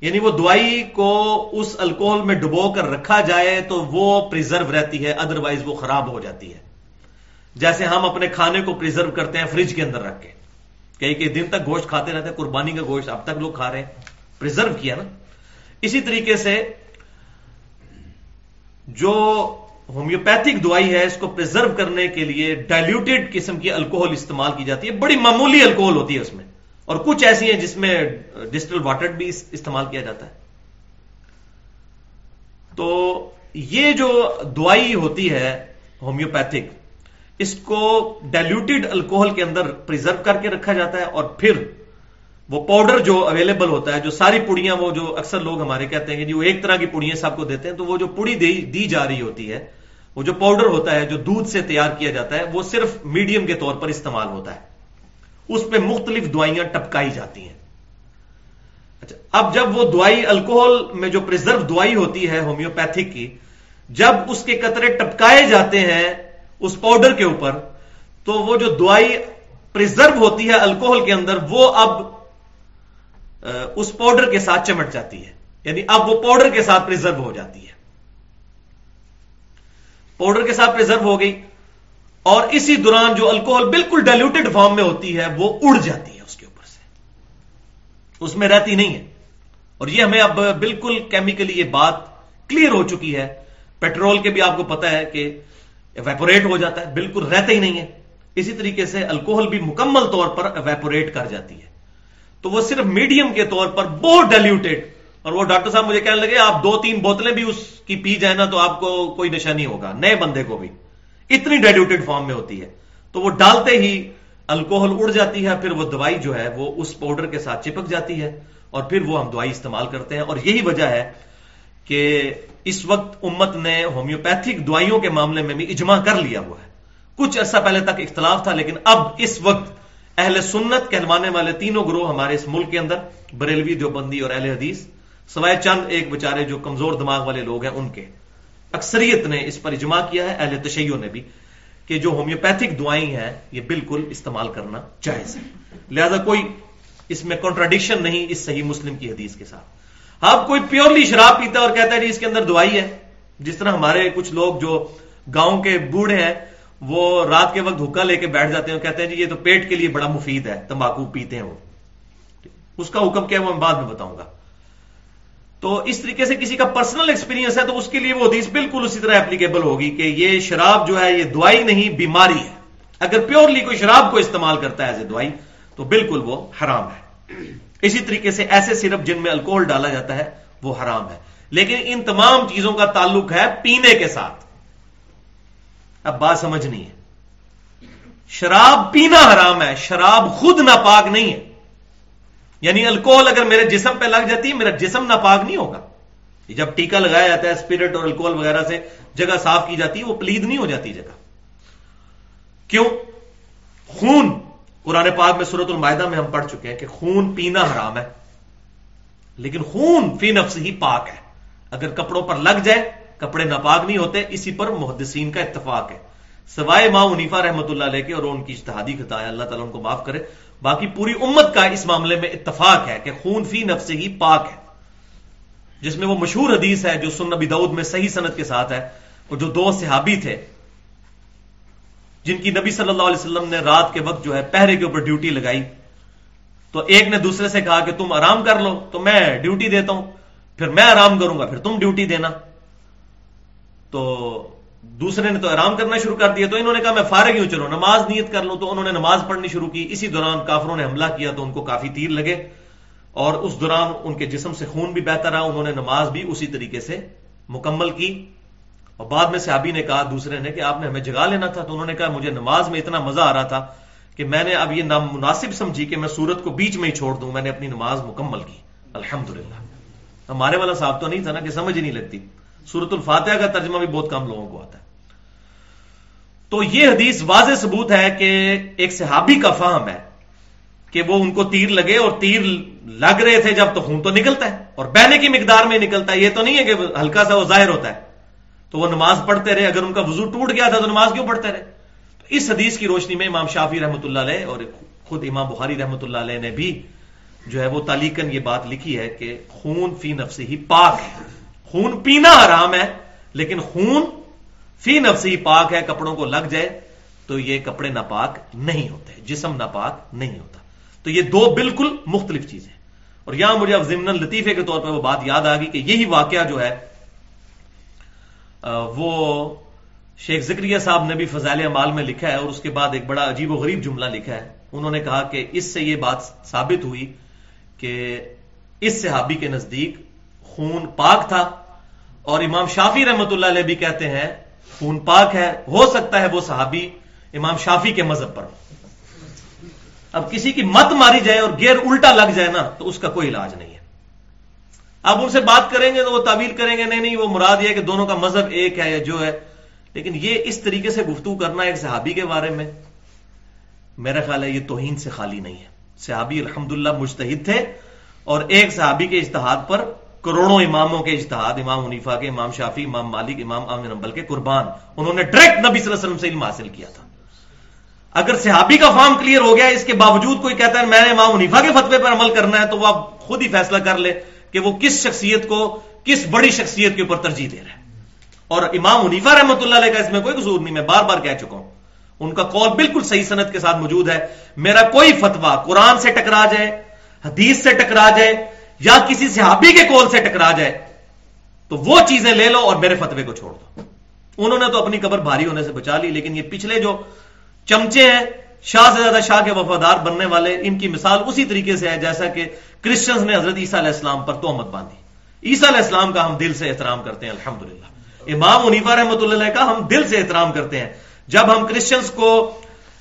یعنی وہ دوائی کو اس الکوہل میں ڈبو کر رکھا جائے تو وہ پرزرو رہتی ہے ادروائز وہ خراب ہو جاتی ہے۔ جیسے ہم اپنے کھانے کو پرزرو کرتے ہیں فریج کے اندر رکھ کے۔ کئی کئی دن تک گوشت کھاتے رہتے ہیں، قربانی کا گوشت اب تک لوگ کھا رہے ہیں۔ پرزرو کیا نا۔ اسی طریقے سے جو ہومیوپیتھک دوائی ہے، اس کو پرزرو کرنے کے لیے ڈائلوٹیڈ قسم کی الکوہل استعمال کی جاتی ہے۔ بڑی معمولی الکوہل ہوتی ہے اس میں۔ اور کچھ ایسی ہیں جس میں ڈسٹل واٹر بھی استعمال کیا جاتا ہے۔ تو یہ جو دوائی ہوتی ہے ہومیوپیتھک اس کو ڈائلوٹیڈ الکوہل کے اندر پرزرو کر کے رکھا جاتا ہے اور پھر وہ پاؤڈر جو اویلیبل ہوتا ہے، جو ساری پڑیاں وہ جو اکثر لوگ ہمارے کہتے ہیں کہ جی وہ ایک طرح کی پڑیاں سب کو دیتے ہیں، تو وہ جو پڑی دی جا رہی ہوتی ہے، وہ جو پاؤڈر ہوتا ہے، جو دودھ سے تیار کیا جاتا ہے، وہ صرف میڈیم کے طور پر استعمال ہوتا ہے۔ اس پہ مختلف دوائیاں ٹپکائی جاتی ہیں۔ اچھا اب جب وہ دوائی الکوہل میں جو پرزرو دوائی ہوتی ہے ہومیوپیتھک کی، جب اس کے قطرے ٹپکائے جاتے ہیں اس پاؤڈر کے اوپر، تو وہ جو دوائی پرزرو ہوتی ہے الکوہل کے اندر، وہ اب اس پاؤڈر کے ساتھ چمٹ جاتی ہے۔ یعنی اب وہ پاؤڈر کے ساتھ پرزرو ہو جاتی ہے۔ پاؤڈر کے ساتھ پرزرو ہو گئی، اور اسی دوران جو الکوہل بالکل ڈائلوٹیڈ فارم میں ہوتی ہے، وہ اڑ جاتی ہے اس کے اوپر سے۔ اس میں رہتی نہیں ہے۔ اور یہ ہمیں اب بالکل کیمیکلی یہ بات کلیئر ہو چکی ہے۔ پیٹرول کے بھی آپ کو پتا ہے کہ ویپوریٹ ہو جاتا ہے، بالکل رہتا ہی نہیں ہے۔ اسی طریقے سے الکوہل بھی مکمل طور پر ویپوریٹ کر جاتی ہے۔ تو وہ صرف میڈیم کے طور پر بہت ڈائلوٹیڈ اور وہ ڈاکٹر صاحب مجھے کہنے لگے، آپ دو تین بوتلیں بھی اس کی پی جائیں نا تو آپ کو کوئی نشہ نہیں ہوگا۔ نئے بندے کو بھی۔ اتنی ڈائلوٹیڈ فارم میں ہوتی ہے۔ تو وہ ڈالتے ہی الکوہل اڑ جاتی ہے، پھر وہ دوائی جو ہے وہ اس پاؤڈر کے ساتھ چپک جاتی ہے۔ اور پھر وہ ہم دوائی استعمال کرتے ہیں۔ اور یہی وجہ ہے کہ اس وقت امت نے ہومیوپیتھک دوائیوں کے معاملے میں بھی اجماع کر لیا ہوا ہے۔ کچھ عرصہ پہلے تک اختلاف تھا، لیکن اب اس وقت اہل سنت کہلوانے والے تینوں گروہ ہمارے اس ملک کے اندر، بریلوی دیوبندی اور اہل حدیث، سوائے چند ایک بچارے جو کمزور دماغ والے لوگ ہیں، ان کے۔ اکثریت نے اس پر اجماع کیا ہے، اہل تشیعوں نے بھی، کہ جو ہومیوپیتھک دوائیں ہیں، یہ بالکل استعمال کرنا جائز ہے۔ لہذا کوئی اس میں کانٹراڈکشن نہیں اس صحیح مسلم کی حدیث کے ساتھ۔ آپ کوئی پیورلی شراب پیتا اور کہتا ہے جی اس کے اندر دوائی ہے؟ جس طرح ہمارے کچھ لوگ جو گاؤں کے بوڑھے ہیں، وہ رات کے وقت حکا لے کے بیٹھ جاتے ہیں اور کہتے ہیں جی یہ تو پیٹ کے لیے بڑا مفید ہے، تمباکو پیتے ہیں وہ۔ اس کا حکم کیا وہ میں بعد میں بتاؤں گا۔ تو اس طریقے سے کسی کا پرسنل ایکسپیرینس ہے تو اس کے لیے وہ حدیث بالکل اسی طرح اپلیکیبل ہوگی کہ یہ شراب جو ہے، یہ دوائی نہیں، بیماری ہے۔ اگر پیورلی کوئی شراب کو استعمال کرتا ہے ایز اے دوائی، تو بالکل وہ حرام ہے۔ اسی طریقے سے ایسے سرپ جن میں الکوہل ڈالا جاتا ہے، وہ حرام ہے۔ لیکن ان تمام چیزوں کا تعلق ہے پینے کے ساتھ۔ اب بات سمجھ نہیں ہے۔ شراب پینا حرام ہے، شراب خود ناپاک نہیں ہے۔ یعنی الکوہل اگر میرے جسم پہ لگ جاتی ہے میرا جسم ناپاک نہیں ہوگا۔ جب ٹیکا لگایا جاتا ہے اسپرٹ اور الکوہل وغیرہ سے، جگہ صاف کی جاتی ہے وہ پلید نہیں ہو جاتی جگہ۔ کیوں؟ خون قرآن پاک میں صورت المائدہ میں ہم پڑھ چکے ہیں کہ خون پینا حرام ہے، لیکن خون فی نفس ہی پاک ہے۔ اگر کپڑوں پر لگ جائے، کپڑے ناپاک نہیں ہوتے، اسی پر محدثین کا اتفاق ہے۔ سوائے ماں منیفا رحمۃ اللہ علیہ کے اور ان کی اشتہادی خطا ہے، اللہ تعالیٰ ان کو معاف کرے۔ باقی پوری امت کا اس معاملے میں اتفاق ہے کہ خون فی نفس ہی پاک ہے۔ جس میں وہ مشہور حدیث ہے جو سن نبی دعود میں صحیح صنعت کے ساتھ ہے اور جو دو صحابی تھے جن کی نبی صلی اللہ علیہ وسلم نے رات کے وقت جو ہے پہرے کے اوپر ڈیوٹی لگائی۔ تو ایک نے دوسرے سے کہا کہ تم آرام کر لو، تو میں ڈیوٹی دیتا ہوں۔ پھر میں آرام کروں گا، پھر تم ڈیوٹی دینا۔ تو دوسرے نے تو آرام کرنا شروع کر دیا، تو انہوں نے کہا میں فارغ ہوں، چلو نماز نیت کر لوں تو انہوں نے نماز پڑھنی شروع کی۔ اسی دوران کافروں نے حملہ کیا تو ان کو کافی تیر لگے۔ اور اس دوران ان کے جسم سے خون بھی بہتر رہا انہوں نے نماز بھی اسی طریقے سے مکمل کی۔ اور بعد میں صحابی نے کہا، دوسرے نے کہ آپ نے ہمیں جگا لینا تھا۔ تو انہوں نے کہا، مجھے نماز میں اتنا مزہ آ رہا تھا کہ میں نے اب یہ نامناسب سمجھی کہ میں سورت کو بیچ میں ہی چھوڑ دوں۔ میں نے اپنی نماز مکمل کی۔ الحمد ہمارے والا صاحب تو نہیں تھا نا کہ سمجھ ہی نہیں لگتی۔ سورت الفاتحہ کا ترجمہ بھی بہت کم لوگوں کو آتا ہے۔ تو یہ حدیث واضح ثبوت ہے کہ ایک صحابی کا فہم ہے کہ وہ ان کو تیر لگے اور تیر لگ رہے تھے جب تو خون تو نکلتا ہے اور بہنے کی مقدار میں نکلتا ہے۔ یہ تو نہیں ہے کہ ہلکا سا وہ ظاہر ہوتا ہے۔ تو وہ نماز پڑھتے رہے، اگر ان کا وضو ٹوٹ گیا تھا تو نماز کیوں پڑھتے رہے؟ تو اس حدیث کی روشنی میں امام شافی رحمۃ اللہ علیہ اور خود امام بخاری رحمۃ اللہ علیہ نے بھی جو ہے وہ تالیکن یہ بات لکھی ہے کہ خون فی نفس ہی پاک ہے۔ خون پینا حرام ہے، لیکن خون فی نفس ہی پاک ہے، کپڑوں کو لگ جائے تو یہ کپڑے ناپاک نہیں ہوتے، جسم ناپاک نہیں ہوتا۔ تو یہ دو بالکل مختلف چیزیں۔ اور یہاں مجھے اب ضمن لطیفے کے طور پہ وہ بات یاد آ گئی کہ یہی واقعہ جو ہے وہ شیخ ذکریہ صاحب نے بھی فضائل امال میں لکھا ہے اور اس کے بعد ایک بڑا عجیب و غریب جملہ لکھا ہے۔ انہوں نے کہا کہ اس سے یہ بات ثابت ہوئی کہ اس صحابی کے نزدیک خون پاک تھا اور امام شافی رحمت اللہ علیہ بھی کہتے ہیں خون پاک ہے، ہو سکتا ہے وہ صحابی امام شافی کے مذہب پر۔ اب کسی کی مت ماری جائے اور گیر الٹا لگ جائے نا، تو اس کا کوئی علاج نہیں۔ اب ان سے بات کریں گے تو وہ تعویل کریں گے، نہیں نہیں، وہ مراد یہ کہ دونوں کا مذہب ایک ہے یا جو ہے۔ لیکن یہ اس طریقے سے گفتگو کرنا ایک صحابی کے بارے میں، میرا خیال ہے یہ توہین سے خالی نہیں ہے۔ صحابی الحمدللہ مجتہد تھے اور ایک صحابی کے اشتہاد پر کروڑوں اماموں کے اجتہاد، امام منیفا کے، امام شافی امام مالک، امام امن امبل کے قربان، انہوں نے ڈائریکٹ نبی صلی اللہ علیہ وسلم سے علم حاصل کیا تھا۔ اگر صحابی کا فارم کلیئر ہو گیا، اس کے باوجود کوئی کہتا ہے میں نے امام منیفا کے فتوے پر عمل کرنا ہے تو وہ آپ خود ہی فیصلہ کر لے۔ کہ وہ کس شخصیت کو، کس بڑی شخصیت کے اوپر ترجیح دے رہے ہیں اور امام منیفا رحمۃ اللہ علیہ کا اس میں کوئی قصور نہیں، میں بار بار کہہ چکا ہوں۔ ان کا قول بالکل صحیح صنعت کے ساتھ موجود ہے۔ میرا کوئی فتوا قرآن سے ٹکرا جائے، حدیث سے ٹکرا جائے، یا کسی صحابی کے کول سے ٹکرا جائے، تو وہ چیزیں لے لو اور میرے فتوے کو چھوڑ دو۔ انہوں نے تو اپنی قبر بھاری ہونے سے بچا لی، لیکن یہ پچھلے جو چمچے ہیں شاہ سے زیادہ شاہ کے وفادار بننے والے ان کی مثال اسی طریقے سے ہے جیسا کہ کرسچنز نے حضرت عیسیٰ علیہ السلام پر تومت باندھی۔ عیسیٰ علیہ السلام کا ہم دل سے احترام کرتے ہیں، الحمدللہ۔ امام منیفا رحمۃ اللہ کا ہم دل سے احترام کرتے ہیں۔ جب ہم کرسچنز کو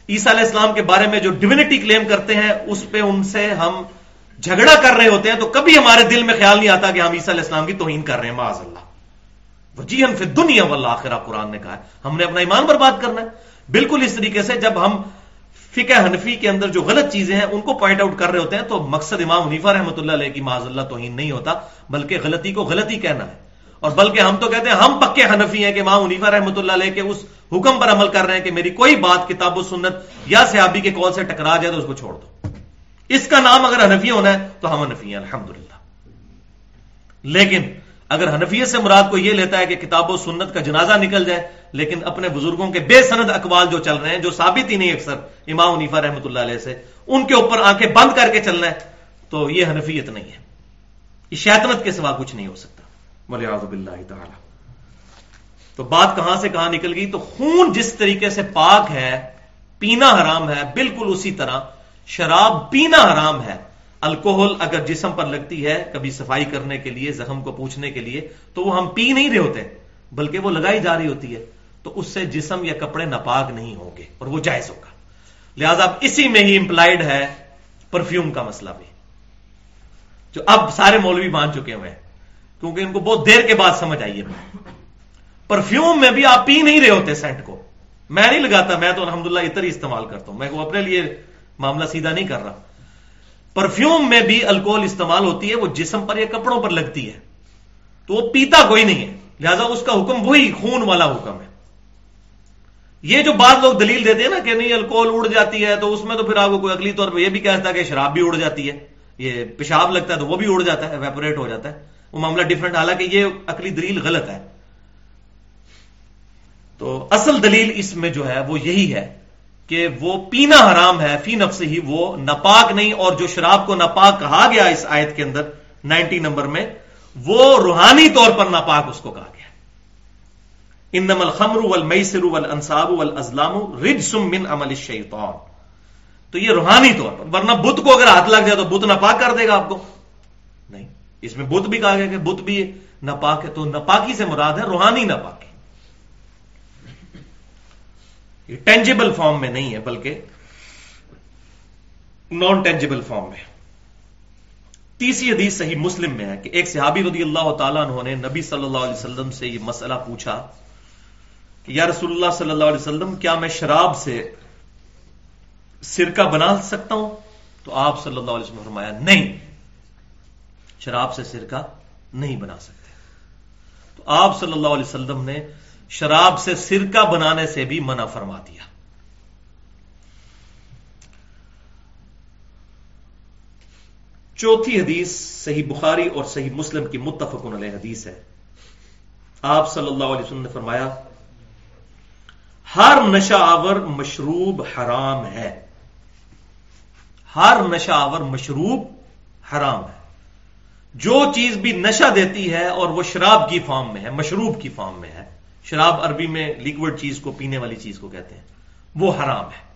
عیسیٰ علیہ السلام کے بارے میں جو ڈیونٹی کلیم کرتے ہیں، اس پہ ان سے ہم جھگڑا کر رہے ہوتے ہیں، تو کبھی ہمارے دل میں خیال نہیں آتا کہ ہم عیسیٰ علیہ السلام کی توہین کر رہے ہیں، معاذ اللہ۔ وجی ہم پھر دنیا والآخرہ، قرآن نے کہا ہے۔ ہم نے اپنا ایمان پر بات کرنا ہے۔ بالکل اس طریقے سے جب ہم فقہ حنفی کے اندر جو غلط چیزیں ہیں، ان کو پوائنٹ آؤٹ کر رہے ہوتے ہیں، تو مقصد امام حنیفہ رحمۃ اللہ علیہ کی معاذ اللہ توہین نہیں ہوتا، بلکہ غلطی کو غلطی کہنا ہے۔ اور بلکہ ہم تو کہتے ہیں، ہم پکے حنفی ہیں کہ امام حنیفہ رحمۃ اللہ علیہ کے اس حکم پر عمل کر رہے ہیں کہ میری کوئی بات کتاب و سنت یا صحابی کے کال سے ٹکرا جائے تو اس کو چھوڑ دو۔ اس کا نام اگر حنفی ہونا ہے تو ہم حنفی ہیں الحمد لیکن اگر حنفیت سے مراد کو یہ لیتا ہے کہ کتاب و سنت کا جنازہ نکل جائے لیکن اپنے بزرگوں کے بے سند اقوال جو چل رہے ہیں جو ثابت ہی نہیں اکثر امام عنیفا رحمۃ اللہ علیہ سے ان کے اوپر آنکھیں بند کر کے چلنا ہے تو یہ حنفیت نہیں ہے۔ یہ شیطنت کے سوا کچھ نہیں ہو سکتا۔ اللہ تعالی۔ تو بات کہاں سے کہاں نکل گئی؟ تو خون جس طریقے سے پاک ہے پینا حرام ہے بالکل اسی طرح شراب پینا حرام ہے۔ الکوہل اگر جسم پر لگتی ہے کبھی صفائی کرنے کے لیے زخم کو پوچھنے کے لیے تو وہ ہم پی نہیں رہے ہوتے بلکہ وہ لگائی جا رہی ہوتی ہے۔ تو اس سے جسم یا کپڑے ناپاک نہیں ہوں گے اور وہ جائز ہوگا۔ لہذا اب اسی میں ہی امپلائڈ ہے پرفیوم کا مسئلہ بھی۔ جو اب سارے مولوی مان چکے ہوئے ہیں، کیونکہ ان کو بہت دیر کے بعد سمجھ آئی ہے۔ پرفیوم میں بھی آپ پی نہیں رہے ہوتے سینٹ کو۔ میں نہیں لگاتا، میں تو الحمدللہ اتر ہی استعمال کرتا ہوں۔ میں وہ اپنے لیے معاملہ سیدھا نہیں کر رہا۔ پرفیوم میں بھی الکوہل استعمال ہوتی ہے، وہ جسم پر یا کپڑوں پر لگتی ہے۔ تو وہ پیتا کوئی نہیں ہے۔ لہذا اس کا حکم وہی خون والا حکم ہے۔ یہ جو بعض لوگ دلیل دیتے ہیں نا کہ نہیں الکوہل اڑ جاتی ہے، تو اس میں تو پھر آپ کو کوئی اگلی طور پہ یہ بھی کہتا ہے کہ شراب بھی اڑ جاتی ہے۔ یہ پیشاب لگتا ہے تو وہ بھی اڑ جاتا ہے ویپوریٹ ہو جاتا ہے۔ وہ معاملہ ڈفرنٹ حالانکہ یہ اکلی دلیل غلط ہے۔ تو اصل دلیل اس میں جو ہے وہ یہی ہے کہ وہ پینا حرام ہے، فی نفس ہی وہ ناپاک نہیں، اور جو شراب کو ناپاک کہا گیا اس آیت کے اندر نائنٹی نمبر میں، وہ روحانی طور پر ناپاک اس کو کہا گیا۔ اندم الخمر والمیسر والانصاب والازلام رجسم من عمل الشیطان. تو یہ روحانی طور پر، ورنہ بت کو اگر ہاتھ لگ جائے تو بت ناپاک کر دے گا آپ کو۔ نہیں، اس میں بت بھی کہا گیا کہ بت بھی ناپاک ہے تو ناپاکی سے مراد ہے روحانی ناپاکی۔ یہ ٹینجیبل فارم میں نہیں ہے، بلکہ نان ٹینجیبل فارم میں۔ تیسری حدیث صحیح مسلم میں ہے کہ ایک صحابی رضی اللہ تعالیٰ انہوں نے نبی صلی اللہ علیہ وسلم سے یہ مسئلہ پوچھا۔ کہ یا رسول اللہ صلی اللہ علیہ وسلم، کیا میں شراب سے سرکہ بنا سکتا ہوں؟ تو آپ صلی اللہ علیہ وسلم فرمایا، نہیں، شراب سے سرکہ نہیں بنا سکتے۔ تو آپ صلی اللہ علیہ وسلم نے شراب سے سرکہ بنانے سے بھی منع فرما دیا۔ چوتھی حدیث صحیح بخاری اور صحیح مسلم کی متفق علیہ حدیث ہے۔ آپ صلی اللہ علیہ وسلم نے فرمایا ہر نشہ آور مشروب حرام ہے۔ ہر نشہ آور مشروب حرام ہے۔ جو چیز بھی نشہ دیتی ہے اور وہ شراب کی فارم میں ہے، مشروب کی فارم میں ہے۔ شراب عربی میں لیکوڈ چیز کو، پینے والی چیز کو کہتے ہیں۔ وہ حرام ہے۔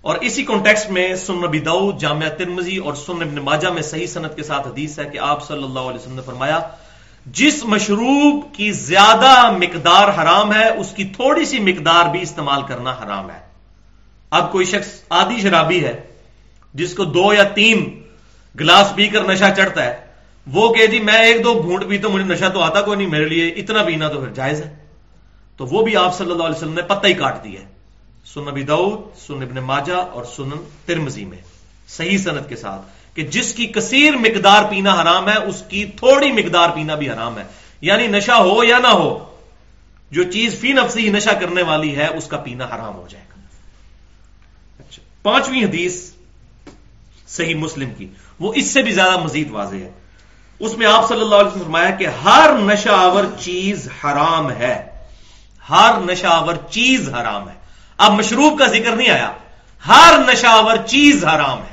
اور اسی کانٹیکس میں سن نبی دعو جامعہ ترمزی اور سن ابن ماجہ میں صحیح صنعت کے ساتھ حدیث ہے کہ آپ صلی اللہ علیہ وسلم نے فرمایا جس مشروب کی زیادہ مقدار حرام ہے، اس کی تھوڑی سی مقدار بھی استعمال کرنا حرام ہے۔ اب کوئی شخص آدھی شرابی ہے، جس کو دو یا تین گلاس پی کر نشہ چڑھتا ہے، وہ کہ جی میں ایک دو گھونٹ بھی تو مجھے نشہ تو آتا کوئی نہیں، میرے لیے اتنا پینا تو پھر جائز ہے۔ تو وہ بھی آپ صلی اللہ علیہ وسلم نے پتہ ہی کاٹ دیا ہے۔ سن نبی دعود سن ابن ماجہ اور سنن ترمزی میں، صحیح صنعت کے ساتھ۔ کہ جس کی کثیر مقدار پینا حرام ہے، اس کی تھوڑی مقدار پینا بھی حرام ہے۔ یعنی نشہ ہو یا نہ ہو، جو چیز فی نفسی نشہ کرنے والی ہے، اس کا پینا حرام ہو جائے گا۔ اچھا پانچویں حدیث صحیح مسلم کی۔ وہ اس سے بھی زیادہ مزید واضح ہے۔ اس میں آپ صلی اللہ علیہ وسلم فرمایا کہ ہر نشہ آور چیز حرام ہے۔ ہر نشہ آور چیز حرام ہے۔ اب مشروب کا ذکر نہیں آیا۔ ہر نشہ آور چیز حرام ہے۔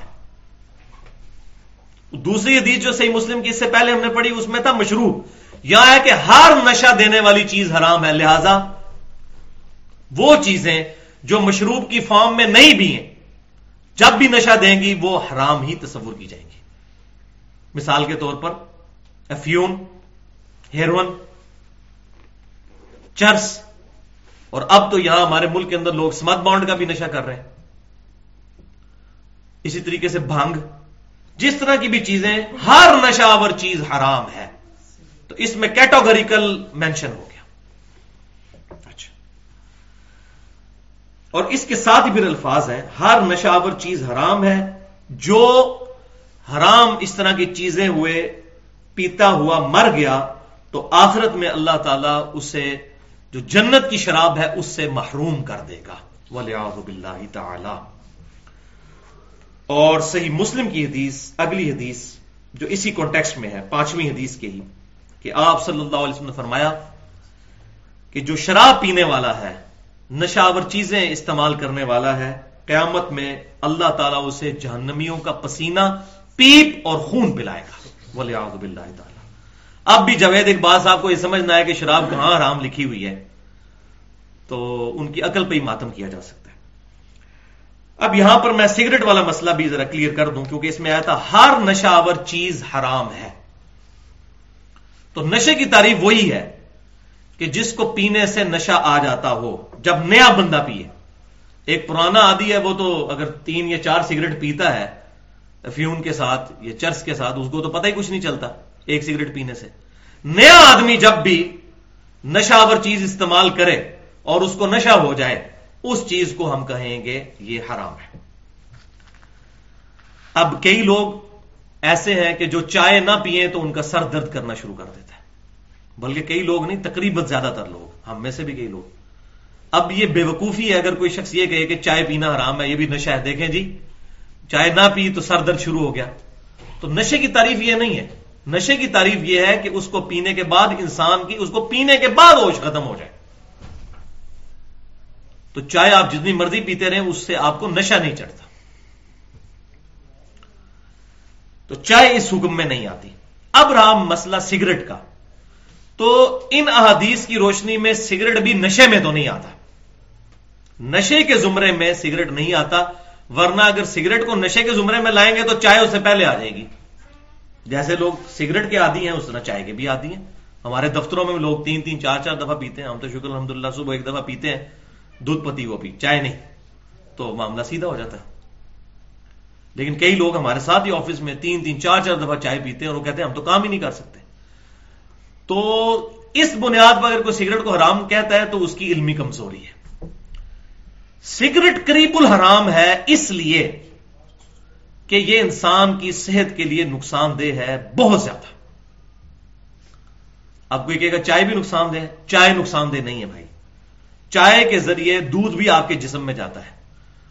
دوسری حدیث جو صحیح مسلم کی اس سے پہلے ہم نے پڑھی، اس میں تھا مشروب۔ یا ہے کہ ہر نشہ دینے والی چیز حرام ہے، لہذا وہ چیزیں جو مشروب کی فارم میں نہیں بھی ہیں، جب بھی نشہ دیں گی، وہ حرام ہی تصور کی جائیں گی۔ مثال کے طور پر افیون، ہیروئن، چرس۔ اور اب تو یہاں ہمارے ملک کے اندر لوگ سمت بانڈ کا بھی نشہ کر رہے ہیں۔ اسی طریقے سے بھنگ۔ جس طرح کی بھی چیزیں، ہر نشاور چیز حرام ہے۔ تو اس میں کیٹاگریکل مینشن ہو گیا۔ اچھا۔ اور اس کے ساتھ ہی پھر الفاظ ہیں۔ ہر نشاور چیز حرام ہے۔ جو حرام اس طرح کی چیزیں ہوئے، پیتا ہوا، مر گیا، تو آخرت میں اللہ تعالی اسے، جو جنت کی شراب ہے، اس سے محروم کر دے گا۔ ولی تعالی اور صحیح مسلم کی حدیث، اگلی حدیث جو اسی کانٹیکسٹ میں ہے، پانچویں حدیث کے ہی، کہ آپ صلی اللہ علیہ وسلم نے فرمایا کہ جو شراب پینے والا ہے، نشاور چیزیں استعمال کرنے والا ہے، قیامت میں اللہ تعالیٰ اسے جہنمیوں کا پسینہ، پیپ اور خون پلائے گا۔ ولی آب اللہ تعالیٰ۔ اب بھی جوید اقبال صاحب کو یہ سمجھنا ہے کہ شراب کہاں حرام لکھی ہوئی ہے، تو ان کی عقل پہ ہی ماتم کیا جا سکتا ہے۔ اب یہاں پر میں سگریٹ والا مسئلہ بھی ذرا کلیئر کر دوں کیونکہ اس میں آیا تھا، ہر نشہ آور چیز حرام ہے۔ تو نشے کی تعریف وہی ہے کہ جس کو پینے سے نشہ آ جاتا ہو، جب نیا بندہ پیے۔ ایک پرانا آدی ہے، وہ تو اگر تین یا چار سگریٹ پیتا ہے افیون کے ساتھ یا چرس کے ساتھ، اس کو تو پتہ ہی کچھ نہیں چلتا ایک سگریٹ پینے سے۔ نیا آدمی جب بھی نشاور چیز استعمال کرے اور اس کو نشہ ہو جائے اس چیز کو ہم کہیں گے یہ حرام ہے۔ اب کئی لوگ ایسے ہیں کہ جو چائے نہ پیئے تو ان کا سر درد کرنا شروع کر دیتا ہے۔ بلکہ کئی لوگ نہیں، تقریباً زیادہ تر لوگ، ہم میں سے بھی کئی لوگ۔ اب یہ بے وقوفی ہے، اگر کوئی شخص یہ کہے کہ چائے پینا حرام ہے، یہ بھی نشہ ہے۔ دیکھیں جی چائے نہ پی تو سر درد شروع ہو گیا۔ تو نشے کی تعریف یہ نہیں ہے۔ نشے کی تعریف یہ ہے کہ اس کو پینے کے بعد انسان کی، اس کو پینے کے بعد ہوش ختم ہو جائے۔ تو چائے آپ جتنی مرضی پیتے رہیں، اس سے آپ کو نشہ نہیں چڑھتا۔ تو چائے اس حکم میں نہیں آتی۔ اب رہا مسئلہ سگریٹ کا۔ تو ان احادیث کی روشنی میں سگریٹ بھی نشے میں تو نہیں آتا۔ نشے کے زمرے میں سگریٹ نہیں آتا، ورنہ اگر سگریٹ کو نشے کے زمرے میں لائیں گے تو چائے اس سے پہلے آ جائے گی۔ جیسے لوگ سگریٹ کے عادی ہیں، اس طرح چائے کے بھی عادی ہیں۔ ہمارے دفتروں میں لوگ تین تین چار چار دفعہ پیتے ہیں۔ ہم تو شکر الحمد للہ صبح ایک دفعہ پیتے ہیں۔ دودھ پتی وہ پی چائے نہیں، تو معاملہ سیدھا ہو جاتا ہے۔ لیکن کئی لوگ ہمارے ساتھ ہی آفس میں تین تین چار چار دفعہ چائے پیتے ہیں اور وہ کہتے ہیں ہم تو کام ہی نہیں کر سکتے۔ تو اس بنیاد پر اگر کوئی سگریٹ کو حرام کہتا ہے تو اس کی علمی کمزوری ہے۔ سگریٹ قریب الحرام ہے اس لیے کہ یہ انسان کی صحت کے لیے نقصان دہ ہے بہت زیادہ۔ اب کوئی کہے گا چائے بھی نقصان دہ ہے؟ چائے نقصان دہ نہیں ہے بھائی۔ چائے کے ذریعے دودھ بھی آپ کے جسم میں جاتا ہے۔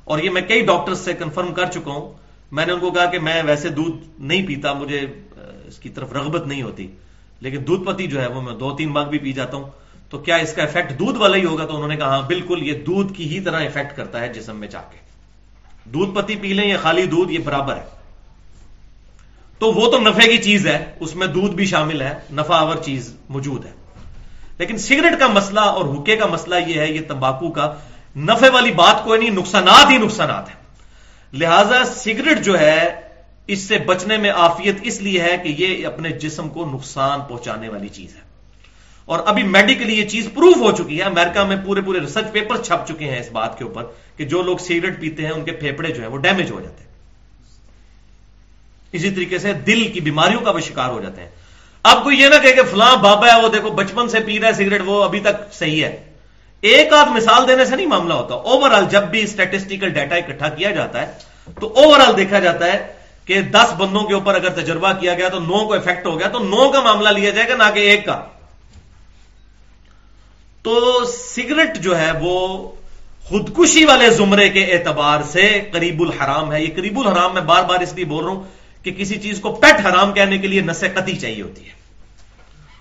اور یہ میں کئی ڈاکٹر سے کنفرم کر چکا ہوں۔ میں نے ان کو کہا کہ میں ویسے دودھ نہیں پیتا، مجھے اس کی طرف رغبت نہیں ہوتی۔ لیکن دودھ پتی جو ہے وہ میں دو تین باغ بھی پی جاتا ہوں۔ تو کیا اس کا افیکٹ دودھ والا ہی ہوگا؟ تو انہوں نے کہا ہاں بالکل، یہ دودھ کی ہی طرح افیکٹ کرتا ہے جسم میں جا کے۔ دودھ پتی پی لیں یا خالی دودھ، یہ برابر ہے۔ تو وہ تو نفے کی چیز ہے، اس میں دودھ بھی شامل ہے، نفع آور چیز موجود ہے۔ لیکن سگریٹ کا مسئلہ اور حکے کا مسئلہ یہ ہے، یہ تمباکو کا نفے والی بات کوئی نہیں، نقصانات ہی نقصانات ہیں۔ لہذا سگریٹ جو ہے، اس سے بچنے میں آفیت اس لیے ہے کہ یہ اپنے جسم کو نقصان پہنچانے والی چیز ہے۔ اور ابھی میڈیکلی یہ چیز پروف ہو چکی ہے۔ امریکہ میں پورے پورے ریسرچ پیپر چھپ چکے ہیں اس بات کے اوپر کہ جو لوگ سگریٹ پیتے ہیں، ان کے پھیپڑے جو ہیں وہ ڈیمیج ہو جاتے ہیں۔ اسی طریقے سے دل کی بیماریوں کا وہ شکار ہو جاتے ہیں۔ اب کوئی یہ نہ کہ فلاں بابا ہے، وہ دیکھو بچپن سے پی رہا ہے سگریٹ، وہ ابھی تک صحیح ہے۔ ایک آدھ مثال دینے سے نہیں معاملہ ہوتا۔ اوور آل جب بھی اسٹیٹسٹیکل ڈیٹا اکٹھا کیا جاتا ہے، تو اوور آل دیکھا جاتا ہے کہ دس بندوں کے اوپر اگر تجربہ کیا گیا تو نو کو افیکٹ ہو گیا، تو نو کا معاملہ لیا جائے گا، نہ کہ ایک کا۔ تو سگریٹ جو ہے، وہ خودکشی والے زمرے کے اعتبار سے قریب الحرام ہے۔ یہ قریب الحرام میں بار بار اس لیے بول رہا ہوں کہ کسی چیز کو پیٹ حرام کہنے کے لیے قطعی چاہیے ہوتی ہے۔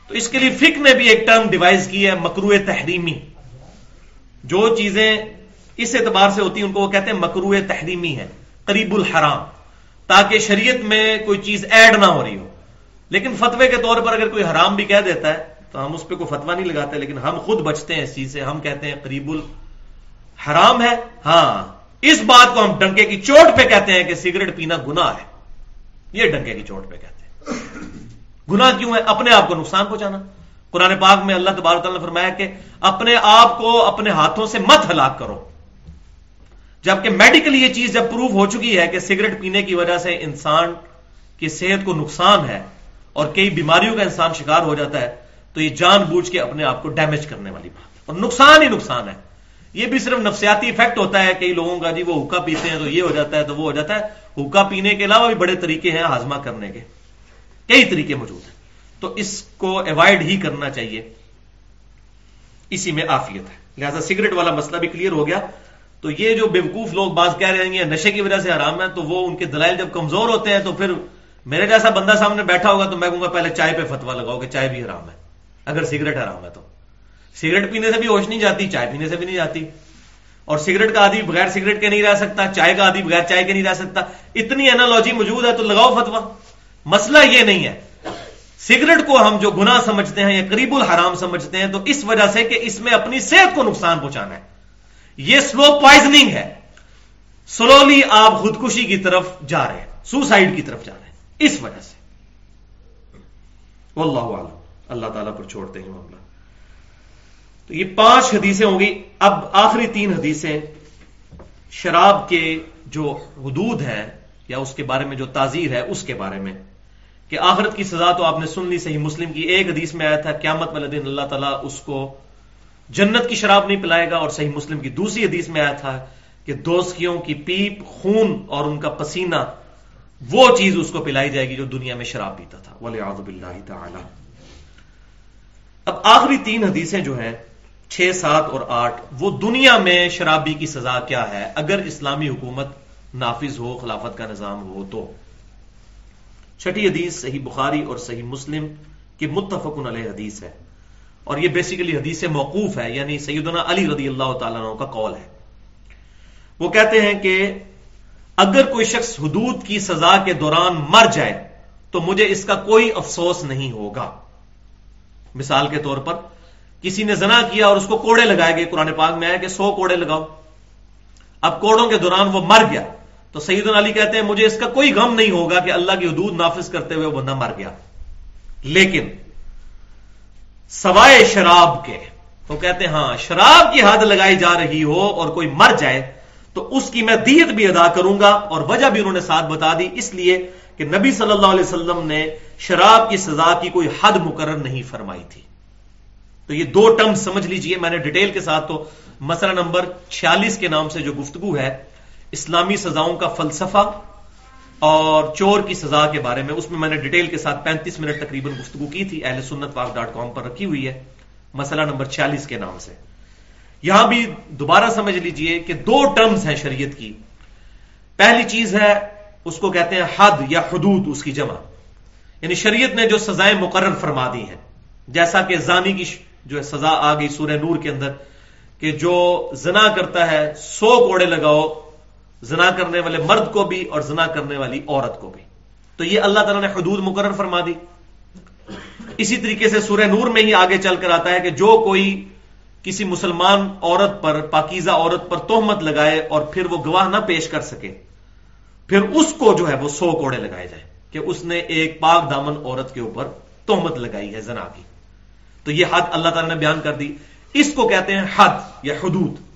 تو اس کے لیے فک نے بھی ایک ٹرم ڈیوائز کی ہے مکرو تحریمی۔ جو چیزیں اس اعتبار سے ہوتی ہیں، ان کو وہ کہتے ہیں مکرو تحریمی ہے، قریب الحرام، تاکہ شریعت میں کوئی چیز ایڈ نہ ہو رہی ہو۔ لیکن فتوے کے طور پر اگر کوئی حرام بھی کہہ دیتا ہے، تو ہم اس پہ کوئی فتوا نہیں لگاتے، لیکن ہم خود بچتے ہیں اس چیز سے۔ ہم کہتے ہیں قریب الحرام ہے۔ ہاں اس بات کو ہم ڈنکے کی چوٹ پہ کہتے ہیں کہ سگریٹ پینا گنا ہے۔ یہ ڈنکے کی چوٹ پہ کہتے ہیں۔ گنا کیوں ہے اپنے آپ کو نقصان پہنچانا۔ قرآن پاک میں اللہ تبارک نے فرمایا کہ اپنے آپ کو اپنے ہاتھوں سے مت ہلاک کرو۔ جبکہ میڈیکلی یہ چیز جب پروف ہو چکی ہے کہ سگریٹ پینے کی وجہ سے انسان کی صحت کو نقصان ہے اور کئی بیماریوں کا انسان شکار ہو جاتا ہے، تو یہ جان بوجھ کے اپنے آپ کو ڈیمیج کرنے والی بات۔ اور نقصان ہی نقصان ہے۔ یہ بھی صرف نفسیاتی افیکٹ ہوتا ہے کئی لوگوں کا جی وہ حکا پیتے ہیں تو یہ ہو جاتا ہے تو وہ ہو جاتا ہے۔ حکا پینے کے علاوہ بھی بڑے طریقے ہیں ہاضمہ کرنے کے۔ کئی طریقے موجود ہیں۔ تو اس کو اوائڈ ہی کرنا چاہیے۔ اسی میں آفیت ہے۔ لہذا سگریٹ والا مسئلہ بھی کلیئر ہو گیا۔ تو یہ جو بیوقوف لوگ بات کہہ رہے ہیں نشے کی وجہ سے حرام ہے تو وہ ان کے دلائل جب کمزور ہوتے ہیں، تو پھر میرے جیسا بندہ سامنے بیٹھا ہوگا تو میں کہوں گا پہلے چائے پہ فتوا لگاؤ کہ چائے بھی حرام ہے۔ اگر سگریٹ حرام ہے تو۔ سگریٹ پینے سے بھی ہوش نہیں جاتی، چائے پینے سے بھی نہیں جاتی۔ اور سگریٹ کا آدمی بغیر سگریٹ کے نہیں رہ سکتا، چائے کا آدمی بغیر چائے کے نہیں رہ سکتا۔ اتنی اینالوجی موجود ہے، تو لگاؤ فتوا مسئلہ یہ نہیں ہے۔ سگریٹ کو ہم جو گنا سمجھتے ہیں یا قریب الحرام سمجھتے ہیں تو اس وجہ سے کہ اس میں اپنی صحت کو نقصان پہنچانا ہے۔ یہ سلو پوائزنگ ہے۔ سلولی آپ خودکشی کی طرف جا رہے ہیں۔ سوسائڈ کی طرف جا رہے ہیں۔ اس وجہ سے۔ واللہ عالم اللہ تعالیٰ پر چھوڑتے ہیں معاملہ۔ تو یہ پانچ حدیثیں ہوں گی۔ اب آخری تین حدیثیں۔ شراب کے جو حدود ہیں یا اس کے بارے میں جو تعزیر ہے، اس کے بارے میں۔ کہ آخرت کی سزا تو آپ نے سن لی صحیح مسلم کی۔ ایک حدیث میں آیا تھا، قیامت والے دن اللہ تعالیٰ اس کو جنت کی شراب نہیں پلائے گا اور صحیح مسلم کی۔ دوسری حدیث میں آیا تھا کہ دوستیوں کی پیپ، خون اور ان کا پسینہ، وہ چیز اس کو پلائی جائے گی جو دنیا میں شراب پیتا تھا۔ ولی اللہ تعالی اب آخری تین حدیثیں جو ہیں، چھ، سات اور آٹھ، وہ دنیا میں شرابی کی سزا کیا ہے؟ اگر اسلامی حکومت نافذ ہو، خلافت کا نظام ہو تو۔ چھٹی حدیث صحیح بخاری اور صحیح مسلم کی متفق علیہ حدیث ہے۔ اور یہ بیسیکلی حدیث موقوف ہے یعنی سیدنا علی رضی اللہ تعالیٰ عنہ کا قول ہے۔ وہ کہتے ہیں کہ اگر کوئی شخص حدود کی سزا کے دوران مر جائے تو مجھے اس کا کوئی افسوس نہیں ہوگا۔ مثال کے طور پر کسی نے زنا کیا اور اس کو کوڑے لگائے گئے۔ قرآن پاک میں آیا کہ سو کوڑے لگاؤ۔ اب کوڑوں کے دوران وہ مر گیا۔ تو سعید علی کہتے ہیں، مجھے اس کا کوئی غم نہیں ہوگا کہ اللہ کی حدود نافذ کرتے ہوئے وہ بندہ مر گیا۔ لیکن سوائے شراب کے، وہ کہتے ہیں ہاں شراب کی حد لگائی جا رہی ہو اور کوئی مر جائے تو اس کی میں دیت بھی ادا کروں گا اور وجہ بھی انہوں نے ساتھ بتا دی۔ اس لیے کہ نبی صلی اللہ علیہ وسلم نے شراب کی سزا کی کوئی حد مقرر نہیں فرمائی تھی۔ تو یہ دو ٹرم سمجھ لیجیے، میں نے ڈیٹیل کے ساتھ تو مسئلہ نمبر چھیالیس کے نام سے جو گفتگو ہے اسلامی سزاؤں کا فلسفہ اور چور کی سزا کے بارے میں، اس میں میں نے ڈیٹیل کے ساتھ پینتیس منٹ تقریباً گفتگو کی تھی، اہل سنت پاک ڈاٹ کام پر رکھی ہوئی ہے، مسئلہ نمبر چھیالیس کے نام سے۔ یہاں بھی دوبارہ سمجھ لیجیے کہ دو ٹرمز ہیں شریعت کی۔ پہلی چیز ہے، اس کو کہتے ہیں حد یا حدود، اس کی جمع۔ یعنی شریعت نے جو سزائیں مقرر فرما دی ہیں، جیسا کہ زانی کی جو ہے سزا آ گئی سورہ نور کے اندر، کہ جو زنا کرتا ہے، سو کوڑے لگاؤ زنا کرنے والے مرد کو بھی اور زنا کرنے والی عورت کو بھی۔ تو یہ اللہ تعالیٰ نے حدود مقرر فرما دی۔ اسی طریقے سے سورہ نور میں ہی آگے چل کر آتا ہے کہ جو کوئی کسی مسلمان عورت پر، پاکیزہ عورت پر توہمت لگائے اور پھر وہ گواہ نہ پیش کر سکے، پھر اس کو جو ہے وہ سو کوڑے لگائے جائے کہ اس نے ایک پاک دامن عورت کے اوپر توہمت لگائی ہے زنا کی۔ تو یہ حد اللہ تعالیٰ نے بیان کر دی۔ اس کو کہتے ہیں حد یا حدود۔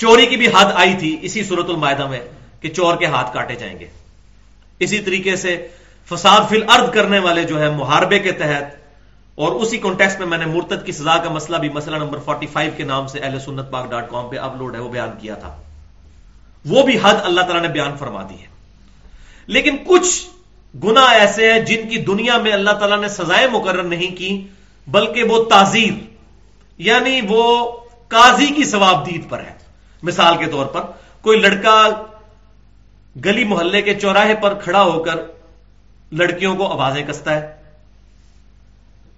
چوری کی بھی حد آئی تھی اسی صورت المائدہ میں کہ چور کے ہاتھ کاٹے جائیں گے۔ اسی طریقے سے فساد فی الارض کرنے والے جو ہے محاربے کے تحت اور اسی کانٹیکس میں میں نے مرتد کی سزا کا مسئلہ بھی مسئلہ نمبر 45 کے نام سے اہل سنت پاک ڈاٹ کام پہ اپلوڈ ہے، وہ بیان کیا تھا۔ وہ بھی حد اللہ تعالیٰ نے بیان فرما دی ہے۔ لیکن کچھ گنا ایسے ہیں جن کی دنیا میں اللہ تعالیٰ نے سزائیں مقرر نہیں کی، بلکہ وہ تعزیر یعنی وہ قاضی کی ثواب دید پر ہے۔ مثال کے طور پر کوئی لڑکا گلی محلے کے چوراہے پر کھڑا ہو کر لڑکیوں کو آوازیں کستا ہے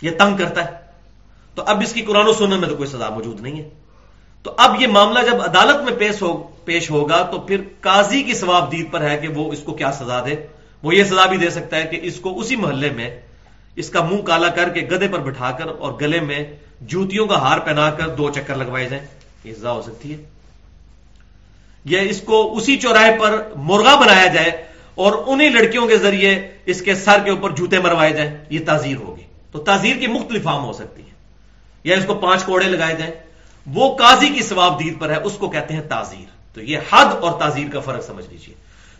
یہ تنگ کرتا ہے، تو اب اس کی قرآن و سننے میں تو کوئی سزا موجود نہیں ہے۔ تو اب یہ معاملہ جب عدالت میں پیش ہو، پیش ہوگا تو پھر قاضی کی ثواب دید پر ہے کہ وہ اس کو کیا سزا دے۔ وہ یہ سزا بھی دے سکتا ہے کہ اس کو اسی محلے میں اس کا منہ کالا کر کے گدے پر بٹھا کر اور گلے میں جوتیوں کا ہار پہنا کر دو چکر لگوائے جائیں۔ یہ سزا ہو سکتی ہے۔ یا اس کو اسی چوراہے پر مرغا بنایا جائے اور انہی لڑکیوں کے ذریعے اس کے سر کے اوپر جوتے مروائے جائیں، یہ تعزیر ہوگی۔ تو تعزیر کی مختلف فارم ہو سکتی ہے یا اس کو پانچ کوڑے لگائے جائیں۔ وہ قاضی کی ثواب دید پر ہے، اس کو کہتے ہیں تعزیر تو یہ حد اور تعزیر کا فرق سمجھ لیجیے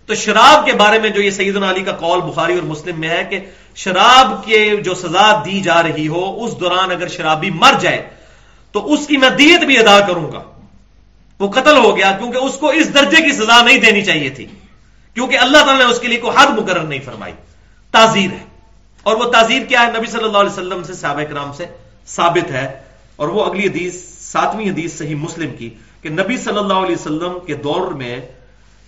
تو شراب کے بارے میں جو یہ سعید علی کا قول بخاری اور مسلم میں ہے کہ شراب کے جو سزا دی جا رہی ہو، اس دوران اگر شرابی مر جائے، تو اس کی میں دیت بھی ادا کروں گا۔ وہ قتل ہو گیا کیونکہ اس کو اس درجے کی سزا نہیں دینی چاہیے تھی۔ کیونکہ اللہ تعالیٰ نے اس کے لیے کوئی حد مقرر نہیں فرمائی۔ تعزیر ہے۔ اور وہ تعزیر کیا ہے؟ نبی صلی اللہ علیہ وسلم سے، صحابہ کرام سے ثابت ہے۔ اور وہ اگلی حدیث، ساتویں حدیث صحیح مسلم کی کہ نبی صلی اللہ علیہ وسلم کے دور میں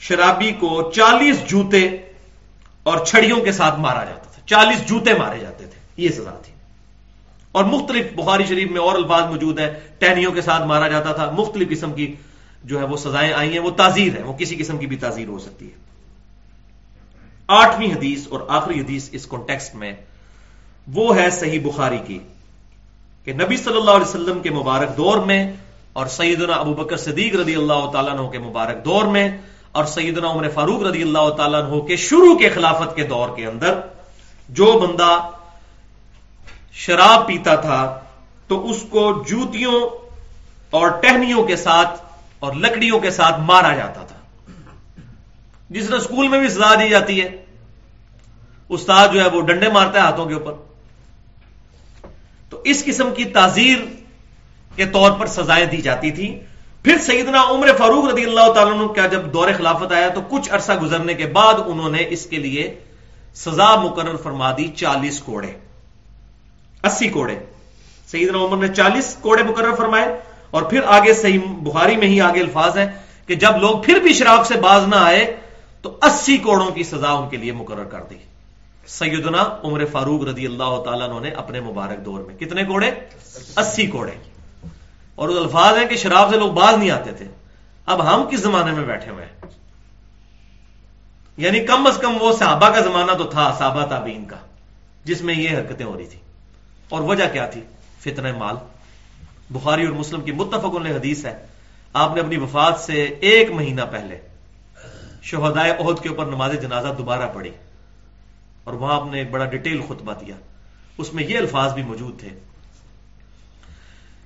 شرابی کو چالیس جوتے اور چھڑیوں کے ساتھ مارا جاتا تھا۔ چالیس جوتے مارے جاتے تھے۔ یہ سزا تھی۔ اور مختلف بخاری شریف میں اور الفاظ موجود ہیں۔ ٹہنیوں کے ساتھ مارا جاتا تھا۔ مختلف قسم کی جو ہے وہ سزائیں آئی ہیں، وہ تعزیر ہے وہ کسی قسم کی بھی تعزیر ہو سکتی ہے۔ آٹھویں حدیث اور آخری حدیث اس کانٹیکسٹ میں وہ ہے صحیح بخاری کی کہ نبی صلی اللہ علیہ وسلم کے مبارک دور میں اور سیدنا ابو بکر صدیق رضی اللہ تعالیٰ عنہ کے مبارک دور میں اور سیدنا عمر فاروق رضی اللہ تعالیٰ عنہ کے شروع کے خلافت کے دور کے اندر جو بندہ شراب پیتا تھا تو اس کو جوتیوں اور ٹہنیوں کے ساتھ اور لکڑیوں کے ساتھ مارا جاتا تھا۔ جس طرح اسکول میں بھی سزا دی جاتی ہے۔ استاد جو ہے وہ ڈنڈے مارتا ہے ہاتھوں کے اوپر۔ تو اس قسم کی تعزیر کے طور پر سزائیں دی جاتی تھی پھر سیدنا عمر فاروق رضی اللہ تعالیٰ کا جب دور خلافت آیا تو کچھ عرصہ گزرنے کے بعد انہوں نے اس کے لیے سزا مقرر فرما دی چالیس کوڑے، اسی کوڑے۔ سیدنا عمر نے چالیس کوڑے مقرر فرمائے۔ اور پھر آگے صحیح بخاری میں ہی آگے الفاظ ہیں کہ جب لوگ پھر بھی شراب سے باز نہ آئے تو اسی کوڑوں کی سزا ان کے لیے مقرر کر دی۔ سیدنا عمر فاروق رضی اللہ تعالیٰ نے اپنے مبارک دور میں کتنے کوڑے؟ اسی کوڑے۔ اور الفاظ ہیں کہ شراب سے لوگ باز نہیں آتے تھے۔ اب ہم کس زمانے میں بیٹھے ہوئے ہیں؟ یعنی کم از کم وہ صحابہ کا زمانہ تو تھا، صحابہ تابعین کا، جس میں یہ حرکتیں ہو رہی تھی اور وجہ کیا تھی؟ فتنہ مال۔ بخاری اور مسلم کی متفق حدیث ہے، آپ نے اپنی وفات سے ایک مہینہ پہلے شہدائے عہد کے اوپر نماز جنازہ دوبارہ پڑھی اور وہاں آپ نے ایک بڑا ڈیٹیل خطبہ دیا۔ اس میں یہ الفاظ بھی موجود تھے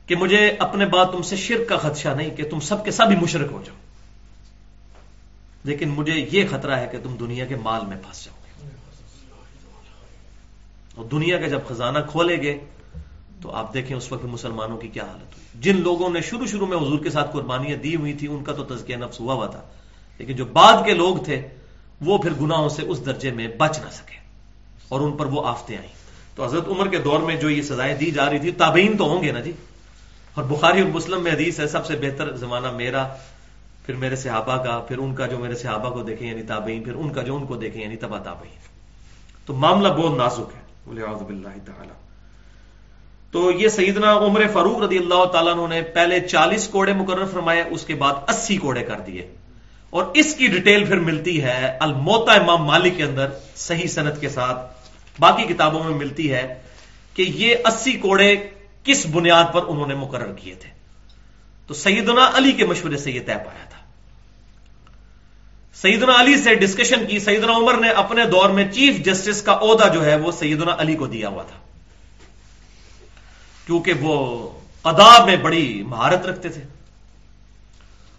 کہ مجھے اپنے بعد تم سے شرک کا خدشہ نہیں کہ تم سب کے سب ہی مشرق ہو جاؤ۔ لیکن مجھے یہ خطرہ ہے کہ تم دنیا کے مال میں پھنس جاؤ گے۔ اور دنیا کا جب خزانہ کھولے گے تو آپ دیکھیں اس وقت مسلمانوں کی کیا حالت ہوئی۔ جن لوگوں نے شروع شروع میں حضور کے ساتھ قربانیاں دی ہوئی تھی ان کا تو تزکیہ نفس ہوا ہوا تھا۔ لیکن جو بعد کے لوگ تھے، وہ پھر گناہوں سے اس درجے میں بچ نہ سکے اور ان پر وہ آفتے آئیں۔ تو حضرت عمر کے دور میں جو یہ سزائیں دی جا رہی تھی تابعین تو ہوں گے نا جی؟ اور بخاری اور مسلم میں حدیث ہے، سب سے بہتر زمانہ میرا، پھر میرے صحابہ کا، پھر ان کا جو میرے صحابہ کو دیکھیں یعنی تابعین، پھر ان کا جو ان کو دیکھیں یعنی تبا تابعین۔ تو معاملہ بہت نازک ہے۔ تعالی۔ تو یہ سیدنا عمر فاروق رضی اللہ تعالیٰ نے پہلے چالیس کوڑے مقرر فرمائے، اس کے بعد اسی کوڑے کر دیے۔ اور اس کی ڈیٹیل پھر ملتی ہے الموتا امام مالک کے اندر صحیح صنعت کے ساتھ۔ باقی کتابوں میں ملتی ہے کہ یہ اسی کوڑے کس بنیاد پر انہوں نے مقرر کیے تھے۔ تو سیدنا علی کے مشورے سے یہ طے پایا تھا۔ سیدنا علی سے ڈسکشن کی، سیدنا عمر نے اپنے دور میں چیف جسٹس کا عہدہ جو ہے وہ سیدنا علی کو دیا ہوا تھا۔ کیونکہ وہ ادا میں بڑی مہارت رکھتے تھے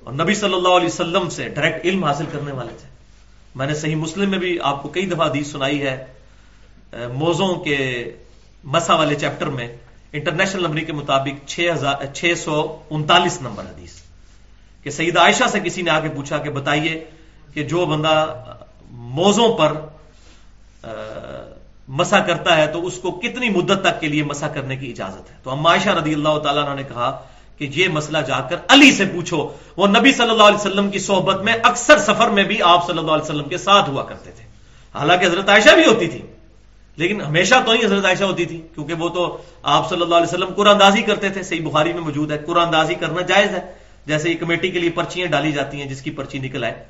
اور نبی صلی اللہ علیہ وسلم سے ڈائریکٹ علم حاصل کرنے والے تھے۔ میں نے صحیح مسلم میں بھی آپ کو کئی دفعہ حدیث سنائی ہے موزوں کے مسا والے چیپٹر میں انٹرنیشنل نمبر کے مطابق چھ سو انتالیس نمبر حدیث۔ کہ سعید عائشہ سے کسی نے آ کے پوچھا کہ بتائیے کہ جو بندہ موزوں پر مسا کرتا ہے تو اس کو کتنی مدت تک کے لیے مسا کرنے کی اجازت ہے؟ تو ہم عائشہ رضی اللہ تعالیٰ نے کہا کہ یہ مسئلہ جا کر علی سے پوچھو، وہ نبی صلی اللہ علیہ وسلم کی صحبت میں اکثر سفر میں بھی آپ صلی اللہ علیہ وسلم کے ساتھ ہوا کرتے تھے۔ حالانکہ حضرت عائشہ بھی ہوتی تھی، لیکن ہمیشہ تو ہی حضرت عائشہ ہوتی تھی، کیونکہ وہ تو آپ صلی اللہ علیہ وسلم قرآن اندازی کرتے تھے۔ صحیح بخاری میں موجود ہے، قرآن اندازی کرنا جائز ہے۔ جیسے یہ کمیٹی کے لیے پرچیاں ڈالی جاتی ہیں، جس کی پرچی نکل آئے۔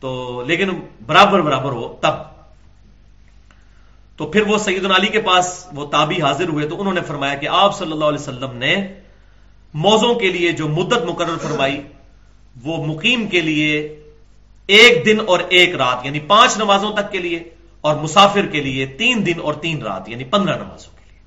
تو لیکن برابر برابر ہو، تب تو پھر وہ سعید علی کے پاس وہ تابی حاضر ہوئے تو انہوں نے فرمایا کہ آپ صلی اللہ علیہ وسلم نے موزوں کے لیے جو مدت مقرر فرمائی، وہ مقیم کے لیے ایک دن اور ایک رات یعنی پانچ نمازوں تک کے لیے اور مسافر کے لیے تین دن اور تین رات یعنی پندرہ نمازوں کے لیے۔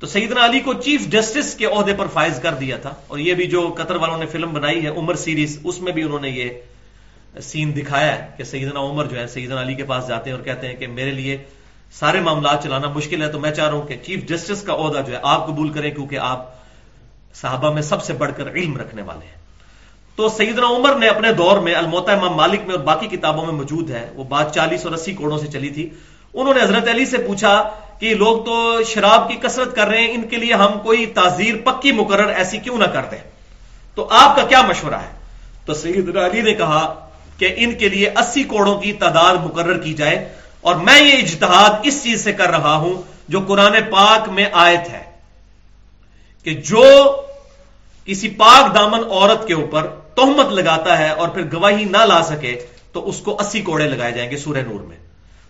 تو سیدنا علی کو چیف جسٹس کے عہدے پر فائز کر دیا تھا اور یہ بھی جو قطر والوں نے فلم بنائی ہے، عمر سیریز، اس میں بھی انہوں نے یہ سین دکھایا ہے کہ سیدنا عمر جو ہے، سیدنا علی کے پاس جاتے ہیں اور کہتے ہیں کہ میرے لیے سارے معاملات چلانا مشکل ہے تو میں چاہ رہا ہوں کہ چیف جسٹس کا عہدہ جو ہے آپ قبول کریں کیونکہ آپ صحابہ میں سب سے بڑھ کر علم رکھنے والے ہیں۔ تو سیدنا عمر نے اپنے دور میں الموتا امام مالک میں اور باقی کتابوں میں موجود ہے، وہ بات چالیس اور اسی کوڑوں سے چلی تھی۔ انہوں نے حضرت علی سے پوچھا کہ لوگ تو شراب کی کثرت کر رہے ہیں، ان کے لیے ہم کوئی تعزیر پکی مقرر ایسی کیوں نہ کر دیں؟ تو آپ کا کیا مشورہ ہے؟ تو سیدنا علی نے کہا کہ ان کے لیے اسی کوڑوں کی تعداد مقرر کی جائے۔ اور میں یہ اجتہاد اس چیز سے کر رہا ہوں جو قرآن پاک میں آیت ہے کہ جو کسی پاک دامن عورت کے اوپر تہمت لگاتا ہے اور پھر گواہی نہ لا سکے تو اس کو اسی کوڑے لگائے جائیں گے سورہ نور میں۔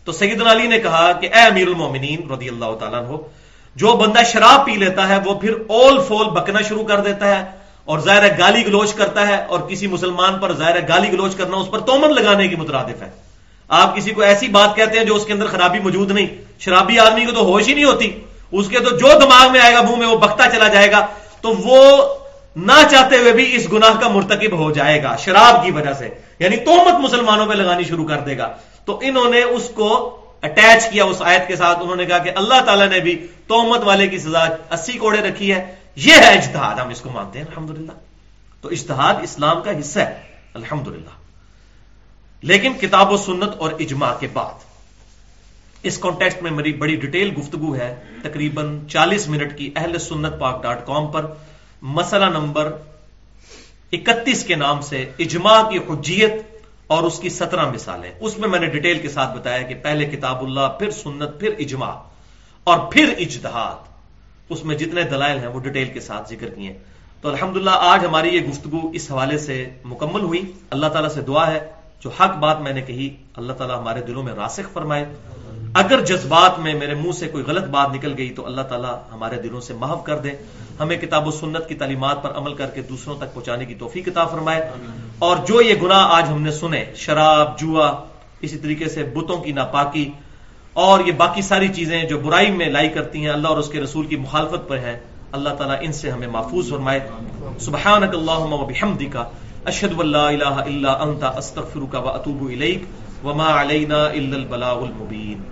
تو سید علی نے کہا کہ اے امیر المومنین رضی اللہ تعالیٰ ہو جو بندہ شراب پی لیتا ہے وہ پھر اول فول بکنا شروع کر دیتا ہے اور ظاہر گالی گلوچ کرتا ہے اور کسی مسلمان پر ظاہر گالی گلوچ کرنا اس پر تومن لگانے کی مترادف ہے۔ آپ کسی کو ایسی بات کہتے ہیں جو اس کے اندر خرابی موجود نہیں۔ شرابی آدمی کو تو ہوش ہی نہیں ہوتی۔ اس کے تو جو دماغ میں آئے گا، منہ میں وہ بکتا چلا جائے گا۔ تو وہ نہ چاہتے ہوئے بھی اس گناہ کا مرتکب ہو جائے گا، شراب کی وجہ سے۔ یعنی تومت مسلمانوں پہ لگانی شروع کر دے گا۔ تو انہوں نے اس کو اٹیچ کیا اس آیت کے ساتھ۔ انہوں نے کہا کہ اللہ تعالیٰ نے بھی تومت والے کی سزا اسی کوڑے رکھی ہے۔ یہ ہے اجتہاد، ہم اس کو مانتے ہیں، الحمدللہ۔ تو اجتہاد اسلام کا حصہ ہے، الحمدللہ۔ لیکن کتاب و سنت اور اجماع کے بعد۔ اس کانٹیکسٹ میں میری بڑی ڈیٹیل گفتگو ہے۔ تقریباً چالیس منٹ کی اہل سنت پاک ڈاٹ کام پر۔ مسئلہ نمبر اکتیس کے نام سے اجماع کی حجیت اور اس کی سترہ مثالیں۔ اس میں میں نے ڈیٹیل کے ساتھ بتایا کہ پہلے کتاب اللہ، پھر سنت، پھر اجماع۔ اور پھر اجتہاد۔ اس میں جتنے دلائل ہیں وہ ڈیٹیل کے ساتھ ذکر کیے۔ تو الحمدللہ، آج ہماری یہ گفتگو اس حوالے سے مکمل ہوئی۔ اللہ تعالیٰ سے دعا ہے۔ جو حق بات میں نے کہی، اللہ تعالیٰ ہمارے دلوں میں راسخ فرمائے۔ اگر جذبات میں میرے منہ سے کوئی غلط بات نکل گئی تو اللہ تعالیٰ ہمارے دلوں سے محو کر دے۔ ہمیں کتاب و سنت کی تعلیمات پر عمل کر کے دوسروں تک پہنچانے کی توفیق کتاب فرمائے۔ اور جو یہ گناہ آج ہم نے سنے، شراب، جوا، اسی طریقے سے بتوں کی ناپاکی، اور یہ باقی ساری چیزیں جو برائی میں لائی کرتی ہیں، اللہ اور اس کے رسول کی مخالفت پر ہیں، اللہ تعالیٰ ان سے ہمیں محفوظ فرمائے۔ سبحانک اللہم و بحمدک۔ أشهد أن لا إله إلا أنت أستغفرك وأتوب إليك وما علينا إلا البلاغ المبين.